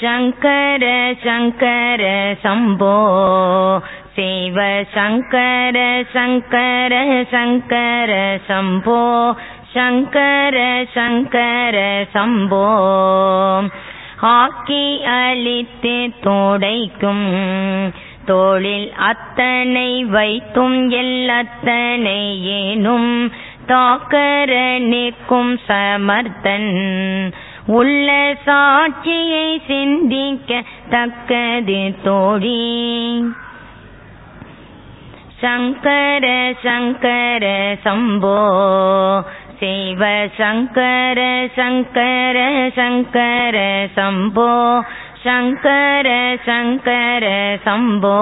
शङ्कर शङ्कर शम्भो शिव शङ्कर शङ्कर शङ्कर शम्भो शङ्कर शङ्कर शम्भो ஆக்கி அழித்து துடைக்கும் தோளில் அத்தனை வைத்தும் எல்லத்தனை ஏனும் தாக்கர நிற்கும் சமர்த்தன் உள்ள சாட்சியை சிந்திக்க தக்கது தோழி. சங்கர சங்கர சம்போ செய்வ சங்கர சங்கர சங்கர சம்போ சங்கர சங்கர சம்போ.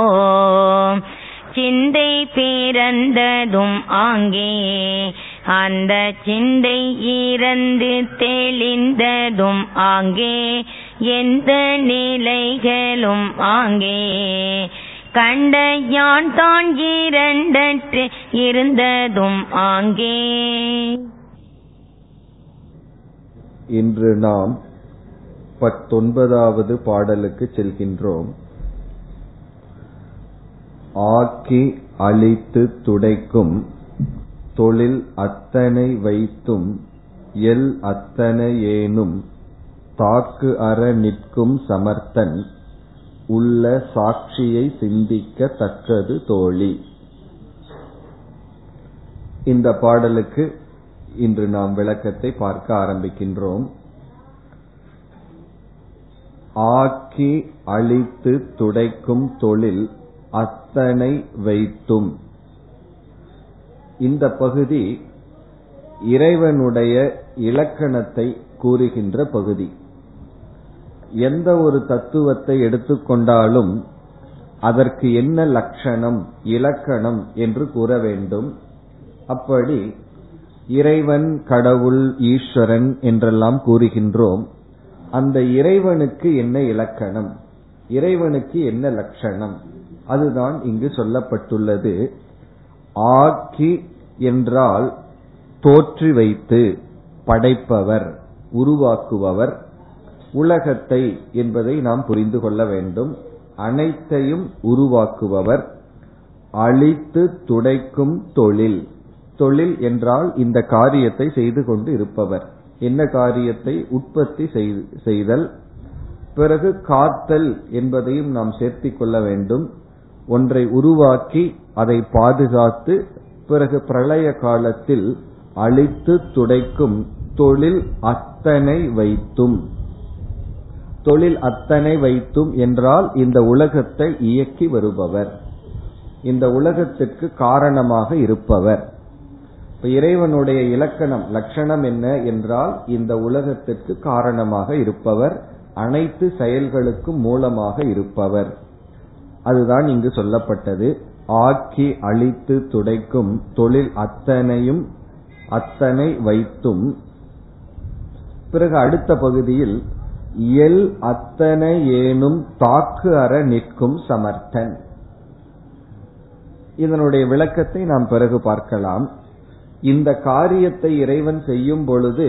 சிந்தை பிறந்ததும் ஆங்கே. அந்த சிந்தை இறந்து தெளிந்ததும் ஆங்கே. எந்த நிலைகளும் ஆங்கே. கண்ட யான் தான் இரண்டற்று இருந்ததும் ஆங்கே. இன்று நாம் பத்தொன்பதாவது பாடலுக்கு செல்கின்றோம். ஆக்கி அழித்து துடைக்கும் தொழில் அத்தனை வைத்தும் எல் அத்தனையேனும் தாக்கு அற நிற்கும் சமர்த்தன் உள்ள சாட்சியை சிந்திக்க தக்கது தோழி. இந்த பாடலுக்கு இன்று நாம் விளக்கத்தை பார்க்க ஆரம்பிக்கின்றோம். ஆக்கி அழித்து துடைக்கும் தொழில் அத்தனை வைத்தும். இந்த பகுதி இறைவனுடைய இலக்கணத்தை கூறுகின்ற பகுதி. எந்த ஒரு தத்துவத்தை எடுத்துக்கொண்டாலும் அதற்கு என்ன லட்சணம் இலக்கணம் என்று கூற வேண்டும். அப்படி இறைவன் கடவுள் ஈஸ்வரன் என்றெல்லாம் கூறுகின்றோம். அந்த இறைவனுக்கு என்ன இலக்கணம்? இறைவனுக்கு என்ன லட்சணம்? அதுதான் இங்கு சொல்லப்பட்டுள்ளது. ஆக்கி என்றால் தோற்றி வைத்து படைப்பவர் உருவாக்குபவர் உலகத்தை என்பதை நாம் புரிந்து கொள்ள வேண்டும். அனைத்தையும் உருவாக்குபவர் அழித்து துடைக்கும் தொழில். தொழில் என்றால் இந்த காரியத்தை செய்து கொண்டு இருப்பவர். என்ன காரியத்தை? உற்பத்தி செய்தல். பிறகு காத்தல் என்பதையும் நாம் சேர்த்திக் கொள்ள வேண்டும். ஒன்றை உருவாக்கி அதை பாதுகாத்து பிறகு பிரளய காலத்தில் அழித்து துடைக்கும் தொழில் அத்தனை வைத்தும். தொழில் அத்தனை வைத்தும் என்றால் இந்த உலகத்தை இயக்கி வருபவர். இந்த உலகத்திற்கு காரணமாக இருப்பவர். இப்ப இறைவனுடைய இலக்கணம் லட்சணம் என்ன என்றால் இந்த உலகத்திற்கு காரணமாக இருப்பவர் அனைத்து செயல்களுக்கும் மூலமாக இருப்பவர். அதுதான் இங்கு சொல்லப்பட்டது. ஆக்கி அழித்து துடைக்கும் தொழில் அத்தனையும் அத்தனை வைத்தும். பிறகு அடுத்த பகுதியில் எல் அத்தனை ஏனும் தாக்கு அற நிற்கும் சமர்த்தன். இதனுடைய விளக்கத்தை நாம் பிறகு பார்க்கலாம். இந்த காரியத்தை இறைவன் செய்யும் பொழுது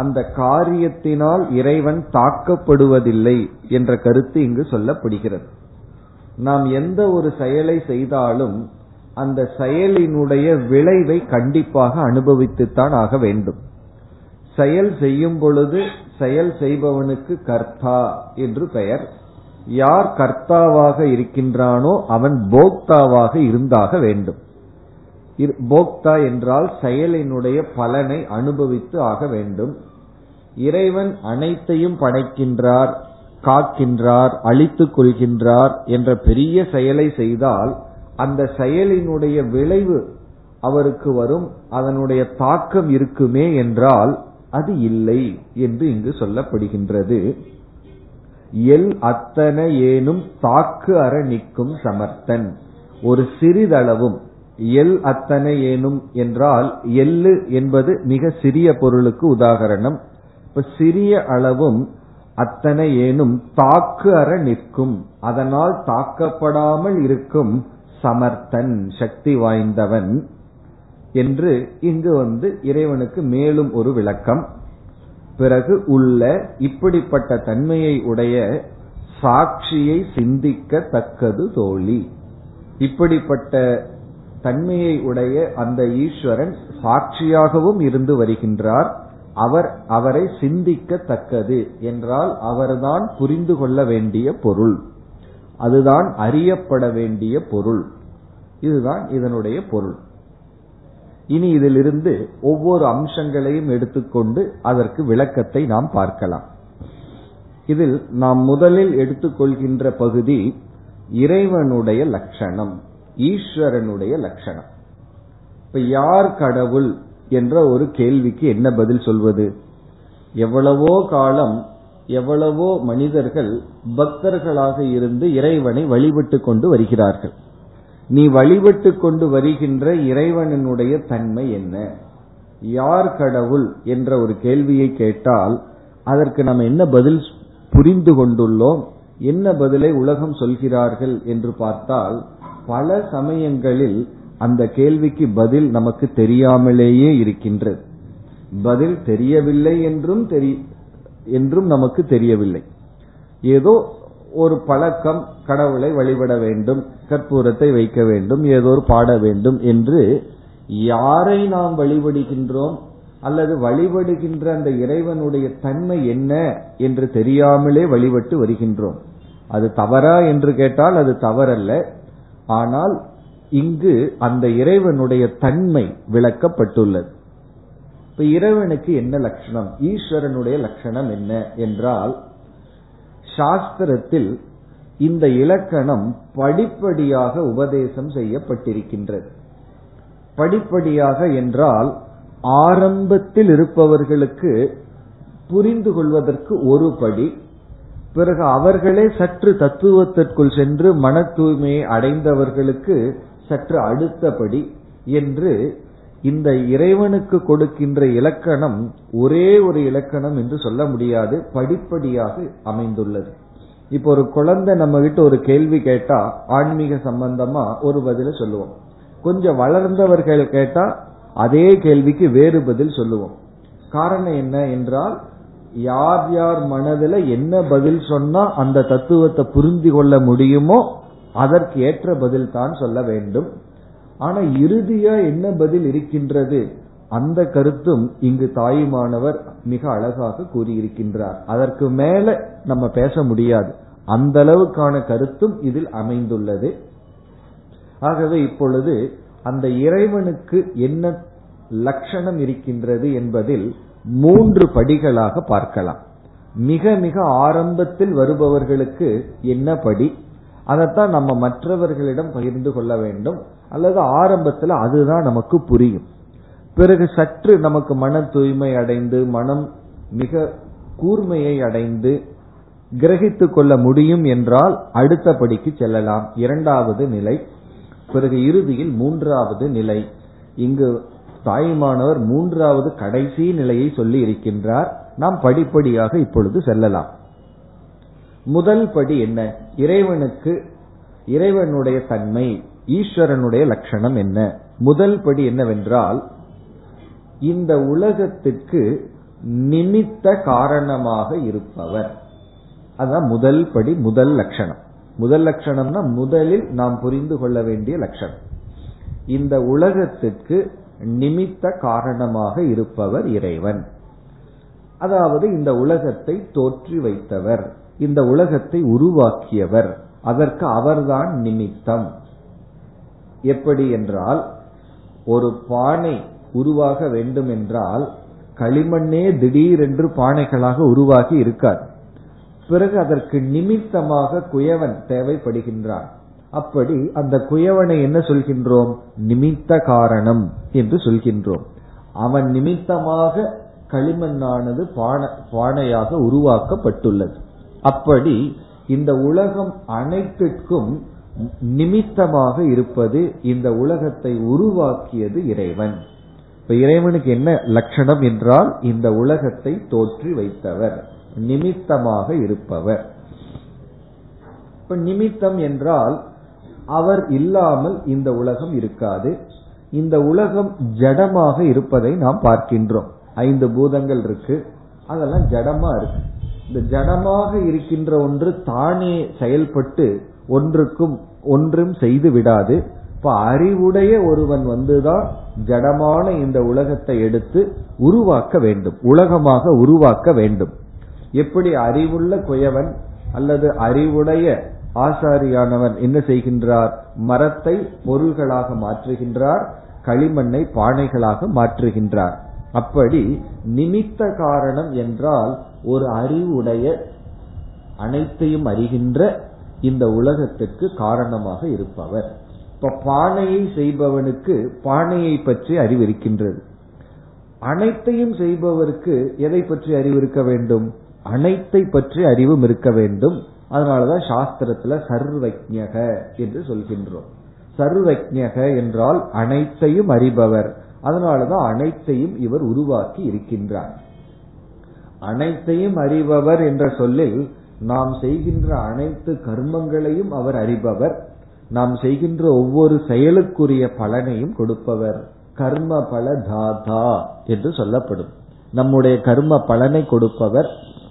அந்த காரியத்தினால் இறைவன் தாக்கப்படுவதில்லை என்ற கருத்து இங்கு சொல்லப்படுகிறது. நாம் எந்த ஒரு செயலை செய்தாலும் அந்த செயலினுடைய விளைவை கண்டிப்பாக அனுபவித்துத்தான் ஆக வேண்டும். செயல் செய்யும் பொழுது செயல் செய்பவனுக்கு கர்த்தா என்று பெயர். யார் கர்த்தாவாக இருக்கின்றானோ அவன் போக்தாவாக இருந்தாக வேண்டும். போக்தா என்றால் செயலினுடைய பலனை அனுபவித்து ஆக வேண்டும். இறைவன் அனைத்தையும் படைக்கின்றார். காக்கின்றார் அழித்துக் கொள்கின்றார் என்ற பெரிய செயலை செய்தால் அந்த செயலினுடைய விளைவு அவருக்கு வரும் அதனுடைய தாக்கம் இருக்குமே என்றால் அது இல்லை என்று இங்கு சொல்லப்படுகின்றது. எல் அத்தனை ஏனும் தாக்கு அற நிற்கும் சமர்த்தன். ஒரு சிறிதளவும் எல் அத்தனை ஏனும் என்றால் எள்ளு என்பது மிக சிறிய பொருளுக்கு உதாகரணம் இப்ப சிறிய அளவும் அத்தனை ஏனும் தாக்கு அற நிற்கும். அதனால் தாக்கப்படாமல் இருக்கும் சமர்த்தன் சக்தி வாய்ந்தவன் என்று இங்கு வந்து இறைவனுக்கு மேலும் ஒரு விளக்கம். பிறகு உள்ள இப்படிப்பட்ட தன்மையை உடைய சாட்சியை சிந்திக்க தக்கது தோழி. இப்படிப்பட்ட தன்மையை உடைய அந்த ஈஸ்வரன் சாட்சியாகவும் இருந்து வருகின்றார். அவர் அவரை சிந்திக்கத்தக்கது என்றால் அவர்தான் புரிந்து கொள்ள வேண்டிய பொருள். அதுதான் அறியப்பட வேண்டிய பொருள். இதுதான் இதனுடைய பொருள். இனி இதிலிருந்து ஒவ்வொரு அம்சங்களையும் எடுத்துக்கொண்டு அதற்கு விளக்கத்தை நாம் பார்க்கலாம். இதில் நாம் முதலில் எடுத்துக்கொள்கின்ற பகுதி இறைவனுடைய லட்சணம் ஈஸ்வரனுடைய லட்சணம். இப்ப யார் கடவுள்? என்ற ஒரு கேள்விக்கு என்ன பதில் சொல்வது? எவ்வளவோ காலம் எவ்வளவோ மனிதர்கள் பக்தர்களாக இருந்து இறைவனை வழிபட்டு கொண்டு வருகிறார்கள். நீ வழிபட்டு கொண்டு வருகின்ற இறைவனுடைய தன்மை என்ன? யார் கடவுள் என்ற ஒரு கேள்வியை கேட்டால் அதற்கு நம்ம என்ன பதில் புரிந்து கொண்டுள்ளோம்? என்ன பதிலை உலகம் சொல்கிறார்கள் என்று பார்த்தால் பல சமயங்களில் அந்த கேள்விக்கு பதில் நமக்கு தெரியாமலேயே இருக்கின்றது. பதில் தெரியவில்லை என்றும் என்றும் நமக்கு தெரியவில்லை. ஏதோ ஒரு பழக்கம் கடவுளை வழிபட வேண்டும் கற்பூரத்தை வைக்க வேண்டும் ஏதோ ஒரு பாட வேண்டும் என்று யாரை நாம் வழிபடுகின்றோம்? அல்லது வழிபடுகின்ற அந்த இறைவனுடைய தன்மை என்ன என்று தெரியாமலே வழிபட்டு வருகின்றோம். அது தவறா என்று கேட்டால் அது தவறல்ல. ஆனால் இங்கு அந்த இறைவனுடைய தன்மை விளக்கப்பட்டுள்ளது. இப்ப இறைவனுக்கு என்ன லட்சணம்? ஈஸ்வரனுடைய லட்சணம் என்ன என்றால் சாஸ்திரத்தில் இந்த இலக்கணம் படிப்படியாக உபதேசம் செய்யப்பட்டிருக்கின்றது. படிப்படியாக என்றால் ஆரம்பத்தில் இருப்பவர்களுக்கு புரிந்து கொள்வதற்கு ஒரு படி பிறகு அவர்களே சற்று தத்துவத்திற்குள் சென்று மன தூய்மையை அடைந்தவர்களுக்கு சற்று அடுத்தபடி என்று இந்த இறைவனுக்கு கொடுக்கின்ற இலக்கணம் ஒரே ஒரு இலக்கணம் என்று சொல்ல முடியாது படிப்படியாக அமைந்துள்ளது. இப்போ ஒரு குழந்தை நம்ம கிட்ட ஒரு கேள்வி கேட்டா ஆன்மீக சம்பந்தமா ஒரு பதில சொல்லுவோம். கொஞ்சம் வளர்ந்தவர்கள் கேட்டா அதே கேள்விக்கு வேறு பதில் சொல்லுவோம். காரணம் என்ன என்றால் யார் யார் மனதில் என்ன பதில் சொன்னா அந்த தத்துவத்தை புரிந்து கொள்ள முடியுமோ அதற்கு ஏற்ற பதில் தான் சொல்ல வேண்டும். ஆனா இறுதியா என்ன பதில் இருக்கின்றது? அந்த கருத்தும் இங்கு தாயுமானவர் மிக அழகாக கூறியிருக்கின்றார். அதற்கு மேல நம்ம பேச முடியாது. அந்த அளவுக்கான கருத்தும் இதில் அமைந்துள்ளது. ஆகவே இப்பொழுது அந்த இறைவனுக்கு என்ன லட்சணம் இருக்கின்றது என்பதில் மூன்று படிகளாக பார்க்கலாம். மிக மிக ஆரம்பத்தில் வருபவர்களுக்கு என்ன படி? அதைத்தான் நம்ம மற்றவர்களிடம் பகிர்ந்து கொள்ள வேண்டும். அல்லது ஆரம்பத்தில் அதுதான் நமக்கு புரியும். பிறகு சற்று நமக்கு மன தூய்மை அடைந்து மனம் மிக கூர்மையை அடைந்து கிரகித்து கொள்ள முடியும் என்றால் அடுத்த படிக்கு செல்லலாம். இரண்டாவது நிலை பிறகு இறுதியில் மூன்றாவது நிலை. இங்கு தாயுமானவர் மூன்றாவது கடைசி நிலையை சொல்லி இருக்கின்றார். நாம் படிப்படியாக இப்பொழுது செல்லலாம். முதல் படி என்ன? இறைவனுக்கு இறைவனுடைய தன்மை ஈஸ்வரனுடைய லட்சணம் என்ன? முதல் படி என்னவென்றால் இந்த உலகத்திற்கு நிமித்த காரணமாக இருப்பவர். அதான் முதல் படி முதல் லட்சணம். முதல் லட்சணம்னா முதலில் நாம் புரிந்து கொள்ள வேண்டிய லட்சணம். இந்த உலகத்திற்கு நிமித்த காரணமாக இருப்பவர் இறைவன். அதாவது இந்த உலகத்தை தோற்றி வைத்தவர். இந்த உலகத்தை உருவாக்கியவர். அதற்கு அவர்தான் நிமித்தம். எப்படி என்றால் ஒரு பானை உருவாக வேண்டும் என்றால் களிமண்ணே திடீரென்று பானைகளாக உருவாகி இருக்காது. பிறகு அதற்கு நிமித்தமாக குயவன் தேவைப்படுகின்றான். அப்படி அந்த குயவனை என்ன சொல்கின்றோம்? நிமித்த காரணம் என்று சொல்கின்றோம். அவன் நிமித்தமாக களிமண்ணானது பானையாக உருவாக்கப்பட்டுள்ளது. அப்படி இந்த உலகம் அனைத்திற்கும் நிமித்தமாக இருப்பது இந்த உலகத்தை உருவாக்கியது இறைவன். இப்ப இறைவனுக்கு என்ன லட்சணம் என்றால் இந்த உலகத்தை தோற்றி வைத்தவர் நிமித்தமாக இருப்பவர். இப்ப நிமித்தம் என்றால் அவர் இல்லாமல் இந்த உலகம் இருக்காது. இந்த உலகம் ஜடமாக இருப்பதை நாம் பார்க்கின்றோம். ஐந்து பூதங்கள் இருக்கு அதெல்லாம் ஜடமா இருக்கு. இந்த ஜடமாக இருக்கின்ற ஒன்று தானே செயல்பட்டு ஒன்றுக்கும் ஒன்றும் செய்து விடாது. இப்ப அறிவுடைய ஒருவன் வந்துதான் ஜடமான இந்த உலகத்தை எடுத்து உருவாக்க வேண்டும். உலகமாக உருவாக்க வேண்டும். எப்படி அறிவுள்ள குயவன் அல்லது அறிவுடைய ஆசாரியானவன் என்ன செய்கின்றார்? மரத்தை பொருள்களாக மாற்றுகின்றார் களிமண்ணை பானைகளாக மாற்றுகின்றார். அப்படி நிமித்த காரணம் என்றால் ஒரு அறிவுடைய அனைத்தையும் அறிகின்ற இந்த உலகத்துக்கு காரணமாக இருப்பவர். இப்ப பானையை செய்பவனுக்கு பானையை பற்றி அறிவு இருக்கின்றது அனைத்தையும் செய்பவருக்கு எதை பற்றி அறிவு இருக்க வேண்டும்? அனைத்தை பற்றி அறிவும் இருக்க வேண்டும். அதனாலதான் சாஸ்திரத்துல சர்வஜக என்று சொல்கின்றோம். சர்வஜக என்றால் அனைத்தையும் அறிபவர். அதனாலதான் அனைத்தையும் இவர் உருவாக்கி இருக்கின்றார். அனைத்தையும் அறிபவர் என்ற சொல்லில் நாம் செய்கின்ற அனைத்து கர்மங்களையும் அவர் அறிபவர். நாம் செய்கின்ற ஒவ்வொரு செயலுக்குரிய பலனையும் கொடுப்பவர். கர்ம பல தாதா என்று சொல்லப்படும். நம்முடைய கர்ம பலனை கொடுப்பவர்.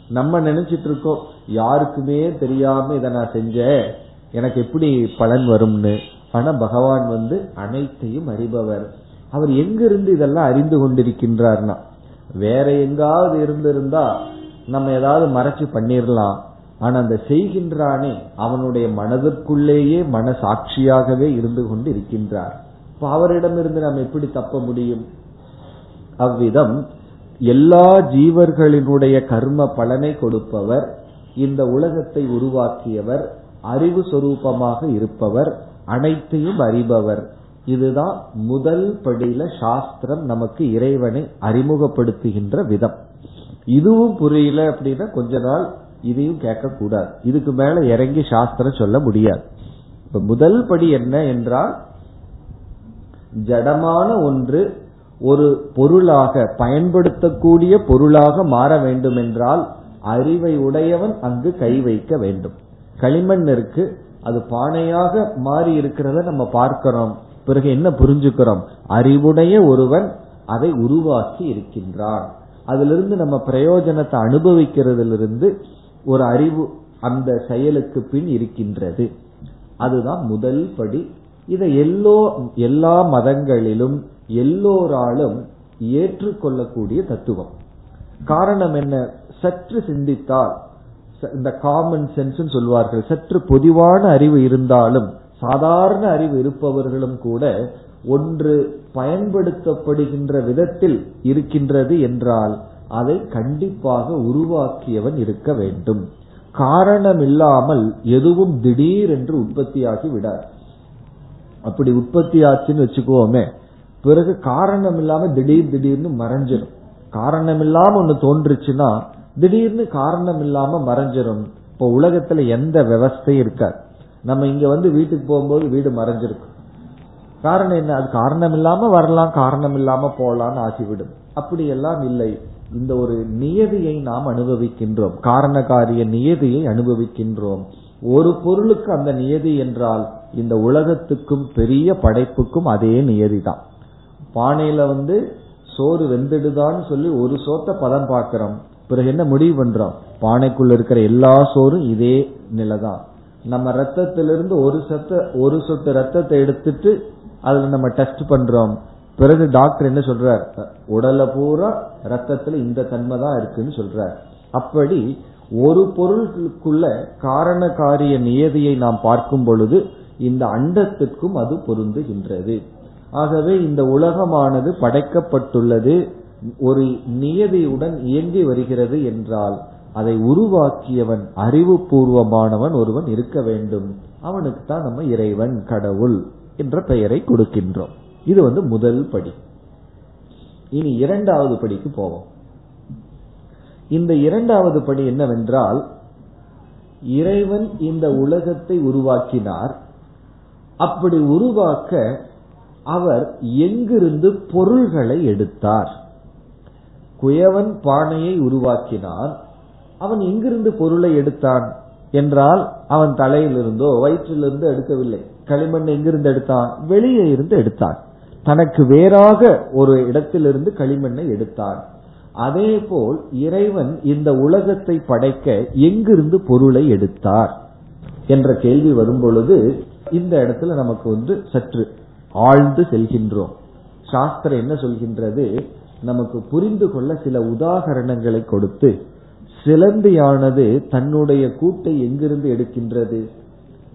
நம்ம நினைச்சிட்டு இருக்கோம் யாருக்குமே தெரியாம இதை நான் செஞ்சேன் எனக்கு எப்படி பலன் வரும்னு. ஆனா பகவான் வந்து அனைத்தையும் அறிபவர். அவர் எங்கிருந்து இதெல்லாம் அறிந்து கொண்டிருக்கின்றார்னா வேற எங்காவது இருந்திருந்தா நம்ம ஏதாவது மறைச்சு பண்ணிடலாம் ஆனா அந்த செய்கின்றானே அவனுடைய மனதிற்குள்ளேயே மன சாட்சியாகவே இருந்து கொண்டு இருக்கின்றார் இப்ப அவரிடமிருந்து நாம் எப்படி தப்ப முடியும்? அவ்விதம் எல்லா ஜீவர்களினுடைய கர்ம பலனை கொடுப்பவர் இந்த உலகத்தை உருவாக்கியவர் அறிவு சொரூபமாக இருப்பவர் அனைத்தையும் அறிபவர். இதுதான் முதல் படியில சாஸ்திரம் நமக்கு இறைவனை அறிமுகப்படுத்துகின்ற விதம். இதுவும் புரியல அப்படின்னா கொஞ்ச நாள் இதையும் கேட்க கூடாது இதுக்கு மேல இறங்கி சாஸ்திரம் சொல்ல முடியாது. இப்ப முதல் படி என்ன என்றால் ஜடமான ஒன்று ஒரு பொருளாக பயன்படுத்தக்கூடிய பொருளாக மாற வேண்டும் என்றால் அறிவை உடையவன் அங்கு கை வைக்க வேண்டும். களிமண் இருக்கு அது பானையாக மாறி இருக்கிறத நம்ம பார்க்கிறோம். பிறகு என்ன புரிஞ்சுக்கிறோம்? அறிவுடைய ஒருவன் அதை உருவாக்கி இருக்கின்றான். அதிலிருந்து நம்ம பிரயோஜனத்தை அனுபவிக்கிறதிலிருந்து ஒரு அறிவு அந்த செயலுக்கு பின் இருக்கின்றது. அதுதான் முதல் படி. இதை எல்லோ எல்லா மதங்களிலும் எல்லோராலும் ஏற்றுக்கொள்ளக்கூடிய தத்துவம். காரணம் என்ன? சற்று சிந்தித்தால் இந்த காமன் சென்ஸ் சொல்வார்கள் சற்று பொதுவான அறிவு இருந்தாலும் சாதாரண அறிவு இருப்பவர்களும் கூட ஒன்று பயன்படுத்தப்படுகின்ற விதத்தில் இருக்கின்றது என்றால் அதை கண்டிப்பாக உருவாக்கியவன் இருக்க வேண்டும். காரணம் இல்லாமல் எதுவும் திடீர் என்று உற்பத்தியாகி விடார் அப்படி உற்பத்தி ஆச்சுன்னு வச்சுக்கோமே பிறகு காரணம் இல்லாம திடீர் திடீர்னு மறைஞ்சிடும் காரணம் இல்லாம ஒண்ணு தோன்றுச்சுன்னா திடீர்னு காரணம் இல்லாம மறைஞ்சிடும் இப்போ உலகத்துல எந்த விவஸ்தையும் இருக்காது. நம்ம இங்க வந்து வீட்டுக்கு போகும்போது வீடு மறைஞ்சிருக்கும். காரணம் என்ன? அது காரணம் இல்லாம வரலாம் காரணம் இல்லாம போலான்னு ஆகிவிடும். அப்படியெல்லாம் இல்லை. இந்த ஒரு நியதியை நாம் அனுபவிக்கின்றோம். காரணகாரிய நியதியை அனுபவிக்கின்றோம். ஒரு பொருளுக்கு அந்த நியதி என்றால் இந்த உலகத்துக்கும் பெரிய படைப்புக்கும் அதே நியதி தான் பானையில வந்து சோறு வெந்துடுதான்னு சொல்லி ஒரு சோத்த பதம் பார்க்கிறோம். பிறகு என்ன முடிவு பண்றோம்? பானைக்குள்ள இருக்கிற எல்லா சோறும் இதே நிலைதான். நம்ம ரத்தத்திலிருந்து ஒரு சத்த ஒரு சொட்டு ரத்தத்தை எடுத்துட்டு அதுல நம்ம டெஸ்ட் பண்றோம். பிறகு டாக்டர் என்ன சொல்றார்? உடல பூரா ரத்தத்துல இந்த தன்மை தான் இருக்குன்னு சொல்றார். அப்படி ஒரு பொருளுக்குள்ள காரண காரிய நியதியை நாம் பார்க்கும் பொழுது இந்த அண்டத்திற்கும் அது பொருந்துகின்றது. ஆகவே இந்த உலகமானது படைக்கப்பட்டுள்ளது ஒரு நியதியுடன் இயங்கி வருகிறது என்றால் அதை உருவாக்கியவன் அறிவுபூர்வமானவன் ஒருவன் இருக்க வேண்டும். அவனுக்கு தான் நம்ம இறைவன் கடவுள் என்ற பெயரை கொடுக்கின்றோம். இது வந்து முதல் படி. இனி இரண்டாவது படிக்கு போவோம். இந்த இரண்டாவது படி என்னவென்றால் இறைவன் இந்த உலகத்தை உருவாக்கினார். அப்படி உருவாக்க அவர் எங்கிருந்து பொருள்களை எடுத்தார்? குயவன் பானையை உருவாக்கினான் அவன் எங்கிருந்து பொருளை எடுத்தான் என்றால் அவன் தலையிலிருந்தோ வயிற்றிலிருந்து எடுக்கவில்லை. களிமண் எங்கிருந்து எடுத்தான்? வெளியே இருந்து எடுத்தான். தனக்கு வேறாக ஒரு இடத்திலிருந்து களிமண்ணை எடுத்தான். அதே போல் இறைவன் இந்த உலகத்தை படைக்க எங்கிருந்து பொருளை எடுத்தார் என்ற கேள்வி வரும் பொழுது இந்த இடத்துல நமக்கு வந்து சற்று ஆழ்ந்து செல்கின்றோம். சாஸ்திரம் என்ன சொல்கின்றது? நமக்கு புரிந்து கொள்ள சில உதாகரணங்களை கொடுத்து சிலந்தியானது தன்னுடைய கூட்டை எங்கிருந்து எடுக்கின்றது?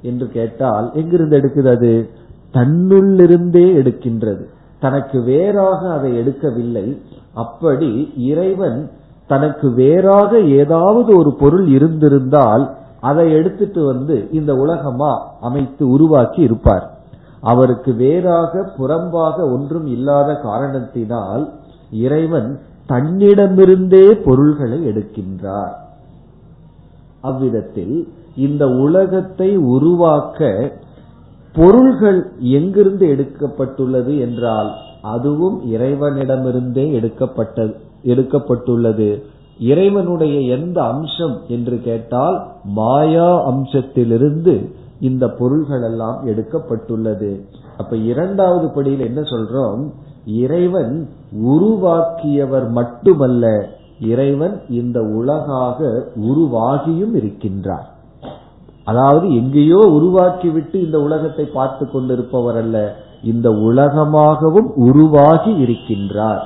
என்று கேட்டால் எங்கிருந்து எடுக்கிறது? தன்னுள்ளிருந்தே எடுக்கின்றது. தனக்கு வேறாக அதை எடுக்கவில்லை. அப்படி இறைவன் தனக்கு வேறாக ஏதாவது ஒரு பொருள் இருந்திருந்தால் அதை எடுத்துட்டு வந்து இந்த உலகமா அமைத்து உருவாக்கி இருப்பார். அவருக்கு வேறாக புறம்பாக ஒன்றும் இல்லாத காரணத்தினால் இறைவன் தன்னிடமிருந்தே பொருள்களை எடுக்கின்றார். அவ்விதத்தில் இந்த உலகத்தை உருவாக்க பொருள்கள் எங்கிருந்து எடுக்கப்பட்டுள்ளது என்றால் அதுவும் இறைவனிடமிருந்தே எடுக்கப்பட்ட எடுக்கப்பட்டுள்ளது. இறைவனுடைய எந்த அம்சம் என்று கேட்டால் மாயா அம்சத்திலிருந்து இந்த பொருள்கள் எல்லாம் எடுக்கப்பட்டுள்ளது. அப்ப இரண்டாவது படியில் என்ன சொல்றோம்? இறைவன் உருவாக்கியவர் மட்டுமல்ல இறைவன் இந்த உலகாக உருவாகியும் இருக்கின்றார். அதாவது எங்கேயோ உருவாக்கிவிட்டு இந்த உலகத்தை பார்த்து கொண்டிருப்பவர் அல்ல இந்த உலகமாகவும் உருவாகி இருக்கின்றார்.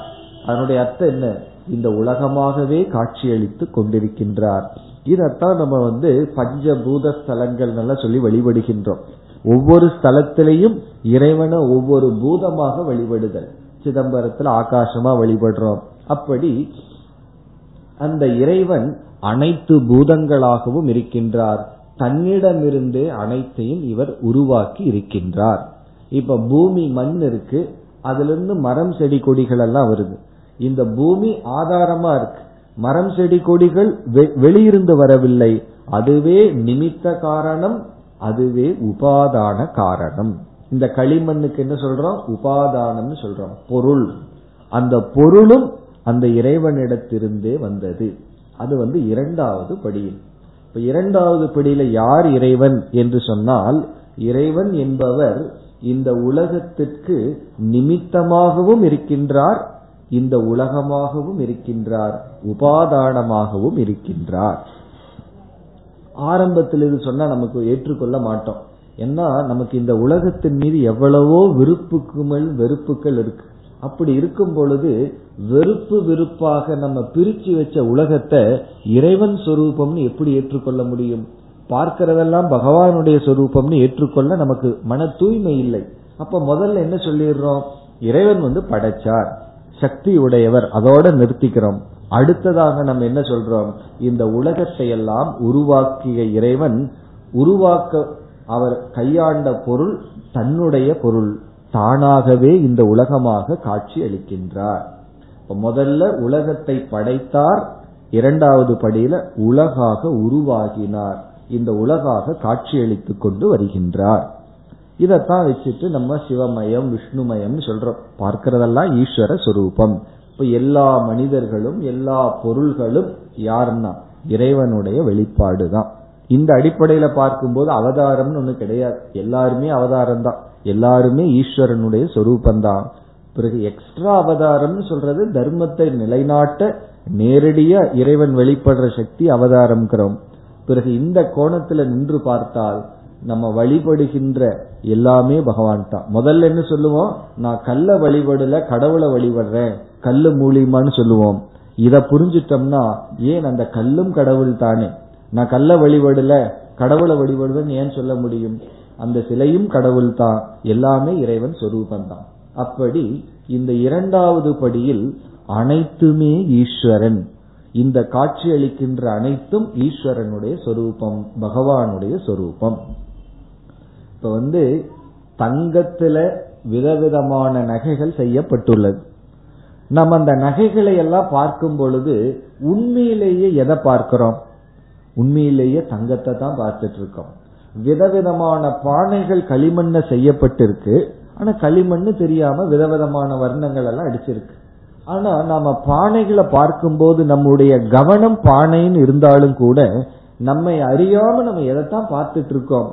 அதனுடைய அர்த்தம் என்ன? இந்த உலகமாகவே காட்சியளித்து கொண்டிருக்கின்றார். இதத்தான் நம்ம வந்து பஞ்சபூத ஸ்தலங்கள் சொல்லி வழிபடுகின்றோம். ஒவ்வொரு ஸ்தலத்திலையும் இறைவனை ஒவ்வொரு பூதமாக வழிபடுதல். சிதம்பரத்தில் ஆகாசமா வழிபடுறோம். அப்படி அந்த இறைவன் அனைத்து பூதங்களாகவும் இருக்கின்றார். தன்னிடமிருந்தே அனைத்தையும் இவர் உருவாக்கி இருக்கின்றார். இப்ப பூமி மண் இருக்கு அதுல இருந்து மரம் செடி கொடிகள் எல்லாம் வருது. இந்த பூமி ஆதாரமா இருக்கு. மரம் செடி கொடிகள் வெளியிருந்து வரவில்லை. அதுவே நிமித்த காரணம் அதுவே உபாதான காரணம். இந்த களிமண்ணுக்கு என்ன சொல்றோம்? உபாதானம்னு சொல்றோம். பொருள். அந்த பொருளும் அந்த இறைவனிடத்திலிருந்தே வந்தது. அது வந்து இரண்டாவது படியில் இப்ப இரண்டாவது படியில யார் இறைவன் என்று சொன்னால் இறைவன் என்பவர் இந்த உலகத்திற்கு நிமித்தமாகவும் இருக்கின்றார் இந்த உலகமாகவும் இருக்கின்றார் உபாதானமாகவும் இருக்கின்றார். ஆரம்பத்தில் இது சொன்னா நமக்கு ஏற்றுக்கொள்ள மாட்டோம். ஏன்னா நமக்கு இந்த உலகத்தின் மீது எவ்வளவோ விருப்புக்குமல் வெறுப்புகள் இருக்கு. அப்படி இருக்கும் பொழுது வெறுப்பு வெறுப்பாக நம்ம பிரிச்சு வச்ச உலகத்தை இறைவன் சொரூபம்னு எப்படி ஏற்றுக்கொள்ள முடியும்? பார்க்கிறதெல்லாம் பகவானுடைய சொரூபம்னு ஏற்றுக்கொள்ள நமக்கு மன தூய்மை இல்லை. அப்ப முதல்ல என்ன சொல்லிடுறோம்? இறைவன் வந்து படைச்சார். சக்தி உடையவர். அதோட நிறுத்திக்கிறோம். அடுத்ததாக நம்ம என்ன சொல்றோம்? இந்த உலகத்தை எல்லாம் உருவாக்கிய இறைவன் உருவாக்க அவர் கையாண்ட பொருள் தன்னுடைய பொருள். தானாகவே இந்த உலகமாக காட்சி அளிக்கின்றார். முதல்ல உலகத்தை படைத்தார். இரண்டாவது படியில உலகாக உருவாகினார். இந்த உலகாக காட்சியளித்துக் கொண்டு வருகின்றார். இதத்தான் வச்சுட்டு நம்ம சிவமயம் விஷ்ணுமயம் சொல்றோம். பார்க்கிறதெல்லாம் ஈஸ்வர சுரூபம். இப்ப எல்லா மனிதர்களும் எல்லா பொருள்களும் யாருன்னா இறைவனுடைய வெளிப்பாடு தான் இந்த அடிப்படையில பார்க்கும்போது அவதாரம்னு ஒண்ணு கிடையாது. எல்லாருமே அவதாரம் தான் எல்லாருமே ஈஸ்வரனுடைய சொரூபந்தான் பிறகு எக்ஸ்ட்ரா அவதாரம்னு சொல்றது தர்மத்தை நிலைநாட்ட நேரடியா இறைவன் வெளிப்படுற சக்தி அவதாரம்ங்கிறோம். பிறகு இந்த கோணத்துல நின்று பார்த்தால் நம்ம வழிபடுகின்ற எல்லாமே பகவான் தான் முதல்ல என்ன சொல்லுவோம்? நான் கல்ல வழிபடல கடவுளை வழிபடுறேன் கல்லு மூலியமான்னு சொல்லுவோம். இத புரிஞ்சிட்டோம்னா ஏன் அந்த கல்லும் கடவுள் தானே நான் கல்ல வழிபடல கடவுளை வழிபடுவேன் ஏன் சொல்ல முடியும்? அந்த சிலையும் கடவுள் தான் எல்லாமே இறைவன் சொரூபம் தான் அப்படி இந்த இரண்டாவது படியில் அனைத்துமே ஈஸ்வரன். இந்த காட்சி அளிக்கின்ற அனைத்தும் ஈஸ்வரனுடைய சொரூபம் பகவானுடைய சொரூபம். இப்ப வந்து தங்கத்துல விதவிதமான நகைகள் செய்யப்பட்டுள்ளது. நம்ம அந்த நகைகளை எல்லாம் பார்க்கும் பொழுது உண்மையிலேயே எதை பார்க்கிறோம்? உண்மையிலேயே தங்கத்தை தான் பார்த்துட்டு இருக்கோம் விதவிதமான பானைகள் களிமண்ண செய்யப்பட்டிருக்கு. ஆனா களிமண் தெரியாம விதவிதமான வர்ணங்கள் எல்லாம் அடிச்சிருக்கு. ஆனா நாம பானைகளை பார்க்கும்போது நம்முடைய கவனம் பானைன்னு இருந்தாலும் கூட நம்மை அறியாம நம்ம எதைத்தான் பார்த்துட்டு இருக்கோம்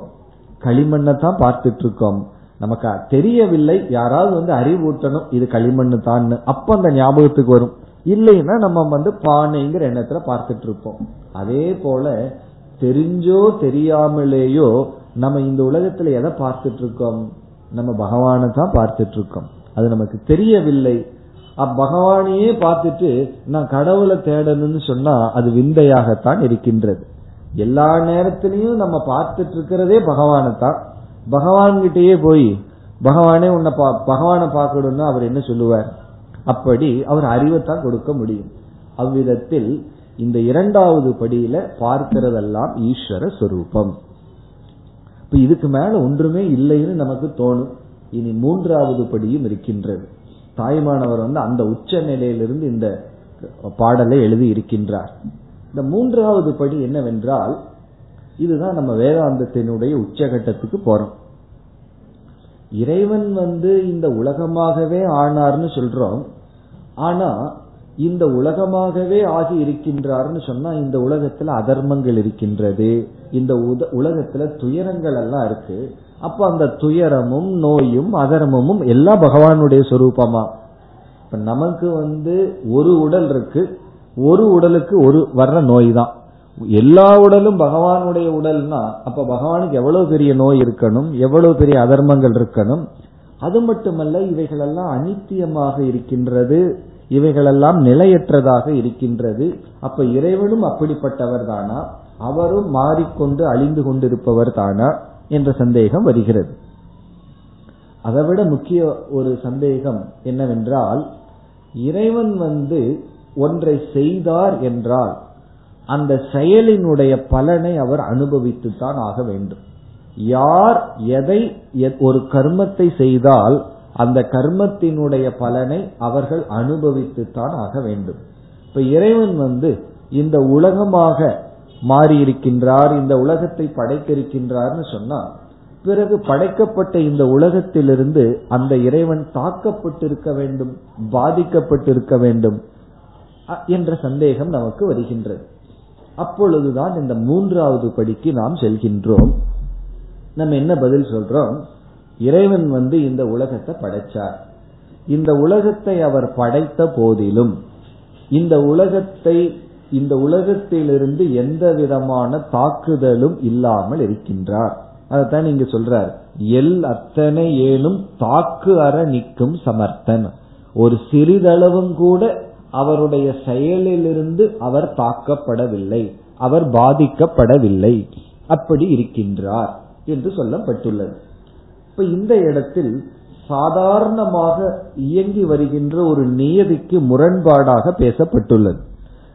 களிமண்ணை தான் பார்த்துட்டு இருக்கோம் நமக்கு தெரியவில்லை யாராவது வந்து அறிவூட்டணும் இது களிமண் தான் அப்ப அந்த ஞாபகத்துக்கு வரும். இல்லைன்னா நம்ம வந்து பானைங்கிற எண்ணத்துல பார்த்துட்டு இருப்போம் அதே போல தெரிஞ்சோ தெரியாமலேயோ நம்ம இந்த உலகத்துல எதை பார்த்துட்டு இருக்கோம் நம்ம பகவானை தான் பார்த்துட்டு இருக்கோம் அது நமக்கு தெரியவில்லை. அப்பகவானையே பார்த்துட்டு நான் கடவுளை தேடணும்னு சொன்னா அது விந்தையாகத்தான் இருக்கின்றது. எல்லா நேரத்திலையும் நம்ம பார்த்துட்டு இருக்கிறதே பகவானை தான். பகவான்கிட்டயே போய் பகவானே உன்னை பகவானை பார்க்கணும்னா அவர் என்ன சொல்லுவார்? அப்படி அவர் அறிவைத்தான் கொடுக்க முடியும். அவ்விதத்தில் இந்த இரண்டாவது படியில பார்க்கிறதெல்லாம் ஈஸ்வர சொரூபம். இப்ப இதுக்கு மேல ஒன்றுமே இல்லைன்னு நமக்கு தோணும். இனி மூன்றாவது படியும் இருக்கின்றது. தாய்மானவர் வந்து அந்த உச்ச நிலையிலிருந்து இந்த பாடலை எழுதி இருக்கின்றார். இந்த மூன்றாவது படி என்னவென்றால் இதுதான் நம்ம வேதாந்தத்தினுடைய உச்சகட்டத்துக்கு போறோம். இறைவன் வந்து இந்த உலகமாகவே ஆனார்னு சொல்றோம். ஆனா இந்த உலகமாகவே ஆகி இருக்கின்றார்னு சொன்னா இந்த உலகத்துல அதர்மங்கள் இருக்கின்றது. இந்த உலகத்துல துயரங்கள் எல்லாம் இருக்கு. அப்ப அந்த துயரமும் நோயும் அதர்மமும் எல்லாம் பகவானுடைய சொரூபமா? இப்ப நமக்கு வந்து ஒரு உடல் இருக்கு. ஒரு உடலுக்கு ஒரு வர்ற நோய் தான் எல்லா உடலும் பகவானுடைய உடல்னா அப்ப பகவானுக்கு எவ்வளவு பெரிய நோய் இருக்கணும்? எவ்வளவு பெரிய அதர்மங்கள் இருக்கணும்? அது மட்டுமல்ல இவைகளெல்லாம் அனித்தியமாக இருக்கின்றது. இவைகளெல்லாம் நிலையற்றதாக இருக்கின்றது. அப்ப இறைவனும் அப்படிப்பட்டவர் தானா அவரும் மாறிக்கொண்டு அழிந்து கொண்டிருப்பவர் தானா என்ற சந்தேகம் வருகிறது. அதைவிட முக்கிய ஒரு சந்தேகம் என்னவென்றால் இறைவன் வந்து ஒன்றை செய்தார் என்றால் அந்த செயலினுடைய பலனை அவர் அனுபவித்துத்தான் ஆக வேண்டும். யார் எதை ஒரு கர்மத்தை செய்தால் அந்த கர்மத்தினுடைய பலனை அவர்கள் அனுபவித்துத்தான் ஆக வேண்டும். இப்ப இறைவன் வந்து இந்த உலகமாக மாறி இருக்கின்றார் இந்த உலகத்தை படைத்திருக்கின்றார்னு சொன்னா பிறகு படைக்கப்பட்ட இந்த உலகத்திலிருந்து அந்த இறைவன் தாக்கப்பட்டிருக்க வேண்டும் பாதிக்கப்பட்டிருக்க வேண்டும் என்ற சந்தேகம் நமக்கு வருகின்றது. அப்பொழுதுதான் இந்த மூன்றாவது படிக்கு நாம் செல்கின்றோம். நம்ம என்ன பதில் சொல்றோம்? இறைவன் வந்து இந்த உலகத்தை படைச்சார். இந்த உலகத்தை அவர் படைத்த போதிலும் இந்த உலகத்தை இந்த உலகத்திலிருந்து எந்த விதமான தாக்குதலும் இல்லாமல் இருக்கின்றார். அதைத்தான் நீங்க சொல்றார். எல் அத்தனை ஏனும் தாக்கு அற நிற்கும் சமர்த்தன். ஒரு சிறிதளவும் கூட அவருடைய செயலிலிருந்து அவர் தாக்கப்படவில்லை அவர் பாதிக்கப்படவில்லை. அப்படி இருக்கின்றார் என்று சொல்லப்பட்டுள்ளது. இப்ப இந்த இடத்தில் சாதாரணமாக இயங்கி வருகின்ற ஒரு நியதிக்கு முரண்பாடாக பேசப்பட்டுள்ளது.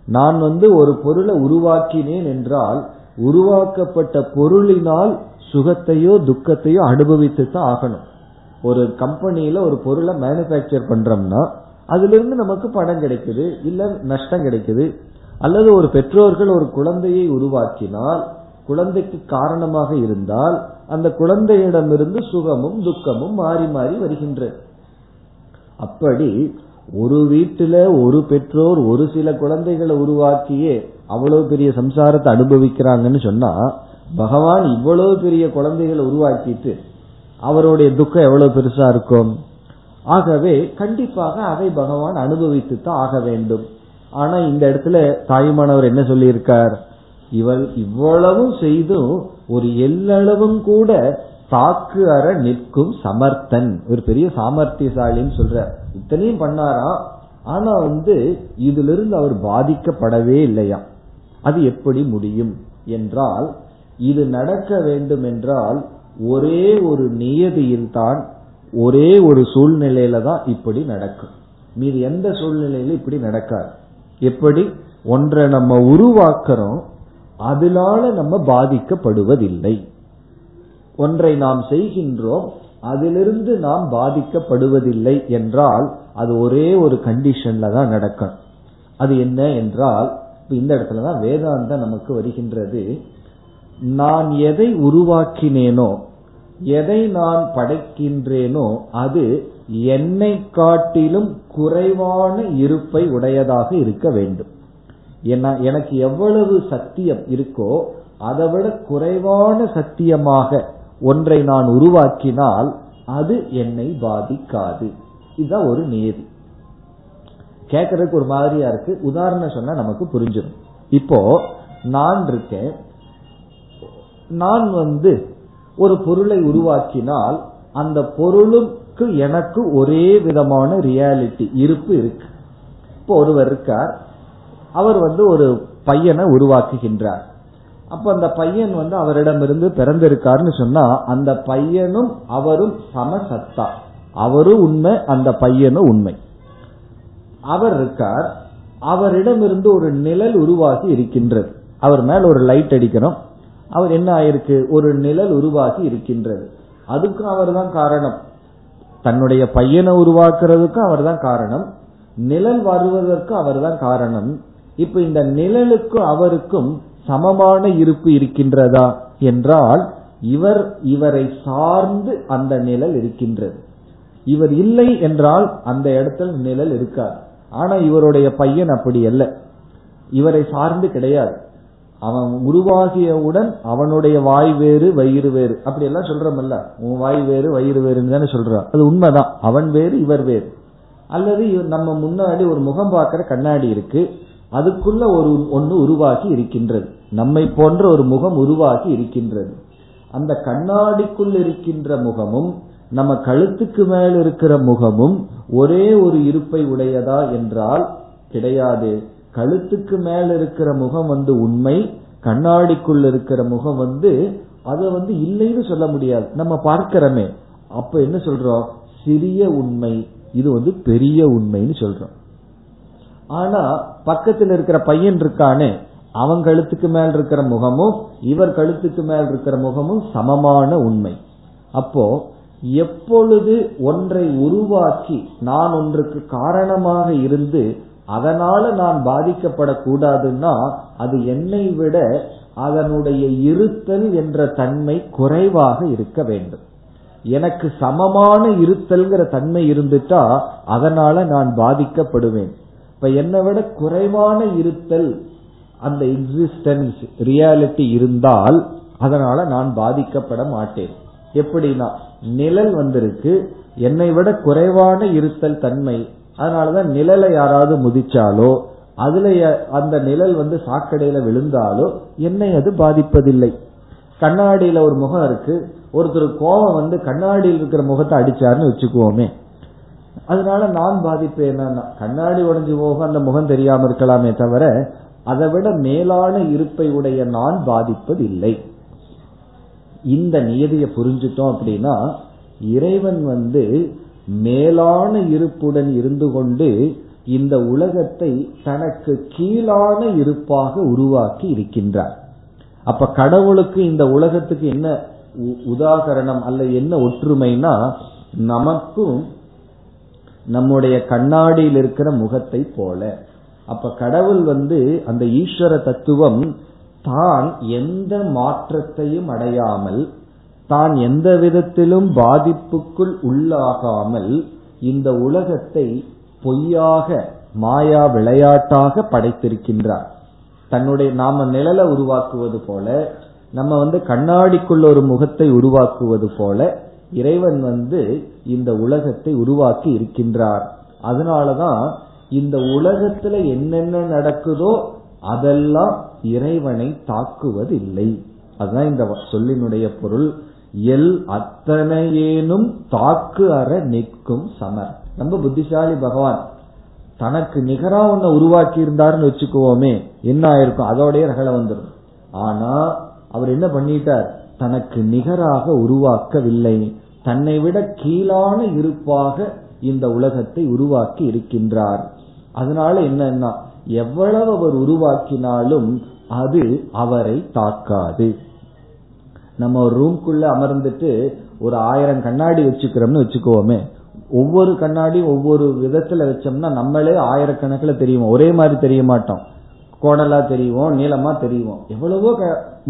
நான் வந்து ஒரு பொருளை உருவாக்கினேன் என்றால் உருவாக்கப்பட்ட பொருளினால் சுகத்தையோ துக்கத்தையோ அனுபவித்து தான் ஆகணும். ஒரு கம்பெனியில ஒரு பொருளை மேனுபேக்சர் பண்றோம்னா அதுல இருந்து நமக்கு பணம் கிடைக்குது இல்ல நஷ்டம் கிடைக்குது. அல்லது ஒரு பெற்றோர்கள் ஒரு குழந்தையை உருவாக்கினால் குழந்தைக்கு காரணமாக இருந்தால் அந்த குழந்தையிடமிருந்து சுகமும் துக்கமும் மாறி மாறி வருகின்றது அப்படி ஒரு வீட்டுல ஒரு பெற்றோர் ஒரு சில குழந்தைகளை உருவாக்கியே அவ்வளவு பெரிய சம்சாரத்தை அனுபவிக்கிறாங்கன்னு சொன்னா பகவான் இவ்வளவு பெரிய குழந்தைகளை உருவாக்கிட்டு அவருடைய துக்கம் எவ்வளவு பெருசா இருக்கும்? ஆகவே கண்டிப்பாக அதை பகவான் அனுபவித்து தான் ஆக வேண்டும். ஆனா இந்த இடத்துல தாயுமானவர் என்ன சொல்லியிருக்கார்? இவள் இவ்வளவும் செய்தும் ஒரு எல்லளவும் கூட தாக்கு அற நிற்கும் சமர்த்தன். ஒரு பெரிய சாமர்த்தியசாலின்னு சொல்ற இத்தனையும் பண்ணாராம். ஆனா வந்து இதிலிருந்து அவர் பாதிக்கப்படவே இல்லையா அது எப்படி முடியும் என்றால் இது நடக்க வேண்டும் என்றால் ஒரே ஒரு நியதியில் தான் ஒரே ஒரு சூழ்நிலையில தான் இப்படி நடக்கும். மீது எந்த சூழ்நிலையில இப்படி நடக்காது. எப்படி? ஒன்றை நம்ம உருவாக்குறோம் அதனால நம்ம பாதிக்கப்படுவதில்லை. ஒன்றை நாம் செய்கின்றோம் அதிலிருந்து நாம் பாதிக்கப்படுவதில்லை என்றால் அது ஒரே ஒரு கண்டிஷன்ல தான் நடக்கும் அது என்ன என்றால் இந்த இடத்துலதான் வேதாந்தம் நமக்கு வருகின்றது. நான் எதை உருவாக்கினேனோ எதை நான் படைக்கின்றேனோ அது என்னை காட்டிலும் குறைவான இருப்பை உடையதாக இருக்க வேண்டும். எனக்கு எவ்வளவு சத்தியம் இருக்கோ அதை விட குறைவான சத்தியமாக ஒன்றை நான் உருவாக்கினால் அது என்னை பாதிக்காது. இதுதான் ஒரு நேதி. கேட்கறதுக்கு ஒரு மாதிரியா இருக்கு. உதாரணம் சொன்னா நமக்கு புரிஞ்சிடும். இப்போ நான் இருக்கேன். நான் வந்து ஒரு பொருளை உருவாக்கினால் அந்த பொருளுக்கு எனக்கு ஒரே விதமான ரியாலிட்டி இருப்பு இருக்கு. இப்போ ஒருவர் இருக்கார். அவர் வந்து ஒரு பையனை உருவாக்குகின்றார். அப்ப அந்த பையன் வந்து அவரிடமிருந்து பிறந்திருக்காருன்னு சொன்னா அந்த பையனும் அவரும் சமசத்தா. அவரும் உண்மை அந்த பையனும் உண்மை. அவர் இருக்கார். அவரிடமிருந்து ஒரு நிழல் உருவாகி இருக்கின்றது. அவர் மேல ஒரு லைட் அடிக்கிறோம் அவர் என்ன ஆயிருக்கு? ஒரு நிழல் உருவாகி இருக்கின்றது. அதுக்கும் அவர் தான் காரணம். தன்னுடைய பையனை உருவாக்குறதுக்கும் அவர் தான் காரணம். நிழல் வருவதற்கும் அவர் தான் காரணம். இப்ப இந்த நிழலுக்கும் அவருக்கும் சமமான இருப்பு இருக்கின்றதா என்றால் இவர் இவரை சார்ந்து அந்த நிழல் இருக்கின்றது. இவர் இல்லை என்றால் அந்த இடத்துல நிழல் இருக்காது. ஆனா இவருடைய பையன் அப்படி அல்ல. இவரை சார்ந்து கிடையாது. அவன் உருவாகியவுடன் அவனுடைய வாய் வேறு வயிறு வேறு. அப்படி எல்லாம் சொல்றமல்ல. உன் வாய் வேறு வயிறு வேறுன்னு தானே சொல்றான். அது உண்மைதான். அவன் வேறு இவர் வேறு. அல்லது நம்ம முன்னாடி ஒரு முகம் பார்க்கிற கண்ணாடி இருக்கு. அதுக்குள்ள ஒரு ஒன்று உருவாகி இருக்கின்றது. நம்மை போன்ற ஒரு முகம் உருவாகி இருக்கின்றது. அந்த கண்ணாடிக்குள் இருக்கின்ற முகமும் நம்ம கழுத்துக்கு மேல் இருக்கிற முகமும் ஒரே ஒரு இருப்பை உடையதா என்றால் கிடையாது. கழுத்துக்கு மேல் இருக்கிற முகம் வந்து உண்மை கண்ணாடிக்குள் இருக்கிற முகம் வந்து அதை வந்து இல்லைன்னு சொல்ல முடியாது. நம்ம பார்க்கிறோமே. அப்ப என்ன சொல்றோம்? சிறிய உண்மை. இது வந்து பெரிய உண்மைன்னு சொல்றோம். ஆனா பக்கத்தில் இருக்கிற பையன் இருக்கானே அவன் கழுத்துக்கு மேல் இருக்கிற முகமும் இவர் கழுத்துக்கு மேல் இருக்கிற முகமும் சமமான உண்மை. அப்போ எப்பொழுது ஒன்றை உருவாக்கி நான் ஒன்றுக்கு காரணமாக இருந்து அதனால நான் பாதிக்கப்படக்கூடாதுன்னா அது என்னை விட அதனுடைய இருத்தல் என்ற தன்மை குறைவாக இருக்க வேண்டும். எனக்கு சமமான இருத்தல்ங்கிற தன்மை இருந்துட்டா அதனால நான் பாதிக்கப்படுவேன். இப்ப என்னை விட குறைவான இருத்தல் அந்த எக்ஸிஸ்டன்ஸ் ரியாலிட்டி இருந்தால் அதனால நான் பாதிக்கப்பட மாட்டேன். எப்படின்னா நிழல் வந்திருக்கு என்னை விட குறைவான இருத்தல் தன்மை. அதனாலதான் நிழலை யாராவது முதிச்சாலோ அதுல அந்த நிழல் வந்து சாக்கடையில விழுந்தாலோ என்னை அது பாதிப்பதில்லை. கண்ணாடியில ஒரு முகம் இருக்கு ஒருத்தர் கோபம் வந்து கண்ணாடியில் இருக்கிற முகத்தை அடிச்சாருன்னு வச்சுக்குவோமே. அதனால நான் பாதிப்பு என்னன்னா கண்ணாடி உடைஞ்சு போக அந்த முகம் தெரியாம இருக்கலாமே தவிர அதை விட மேலான இருப்பை உடைய நான் பாதிப்பதில்லை. இந்த நியதியை புரிஞ்சுட்டோம் அப்படின்னா இறைவன் வந்து மேலான இருப்புடன் இருந்து கொண்டு இந்த உலகத்தை தனக்கு கீழான இருப்பாக உருவாக்கி இருக்கின்றார். அப்ப கடவுளுக்கு இந்த உலகத்துக்கு என்ன உதாகரணம் அல்ல என்ன ஒற்றுமைனா நமக்கும் நம்முடைய கண்ணாடியில் இருக்கிற முகத்தை போல. அப்ப கடவுள் வந்து அந்த ஈஸ்வர தத்துவம் தான் எந்த மாற்றத்தையும் அடையாமல் தான் எந்த விதத்திலும் பாதிப்புக்குள் உள்ளாகாமல் இந்த உலகத்தை பொய்யாக மாயா விளையாட்டாக படைத்திருக்கின்றார். தன்னுடைய நாம நிழலை உருவாக்குவது போல நம்ம வந்து கண்ணாடிக்குள்ள ஒரு முகத்தை உருவாக்குவது போல இறைவன் வந்து இந்த உலகத்தை உருவாக்கி இருக்கின்றார். அதனாலதான் இந்த உலகத்துல என்னென்ன நடக்குதோ அதெல்லாம் இறைவனை தாக்குவதில்லை. அதுதான் இந்த சொல்லினுடைய பொருள். எல் அத்தனையேனும் தாக்கு அற நிற்கும் சமர். ரொம்ப புத்திசாலி பகவான். தனக்கு நிகரா ஒன்ன உருவாக்கி இருந்தாருன்னு வச்சுக்குவோமே என்ன ஆயிருக்கும்? அதோடய ரகலை வந்துடும் ஆனா அவர் என்ன பண்ணிட்டார்? தனக்கு நிகராக உருவாக்கவில்லை. தன்னை விட கீழான இருப்பாக இந்த உலகத்தை உருவாக்கி இருக்கின்றார். அதனால என்னன்னா எவ்வளவு அவர் உருவாக்கினாலும் அது அவரை தாக்காது. நம்ம ஒரு ரூம்குள்ள அமர்ந்துட்டு ஒரு ஆயிரம் கண்ணாடி வச்சுக்கிறோம்னு வச்சுக்கோமே ஒவ்வொரு கண்ணாடியும் ஒவ்வொரு விதத்துல வச்சோம்னா நம்மளே ஆயிரக்கணக்கில் தெரியும் ஒரே மாதிரி தெரிய மாட்டோம். கோடலா தெரியும் நீளமா தெரியும் எவ்வளவோ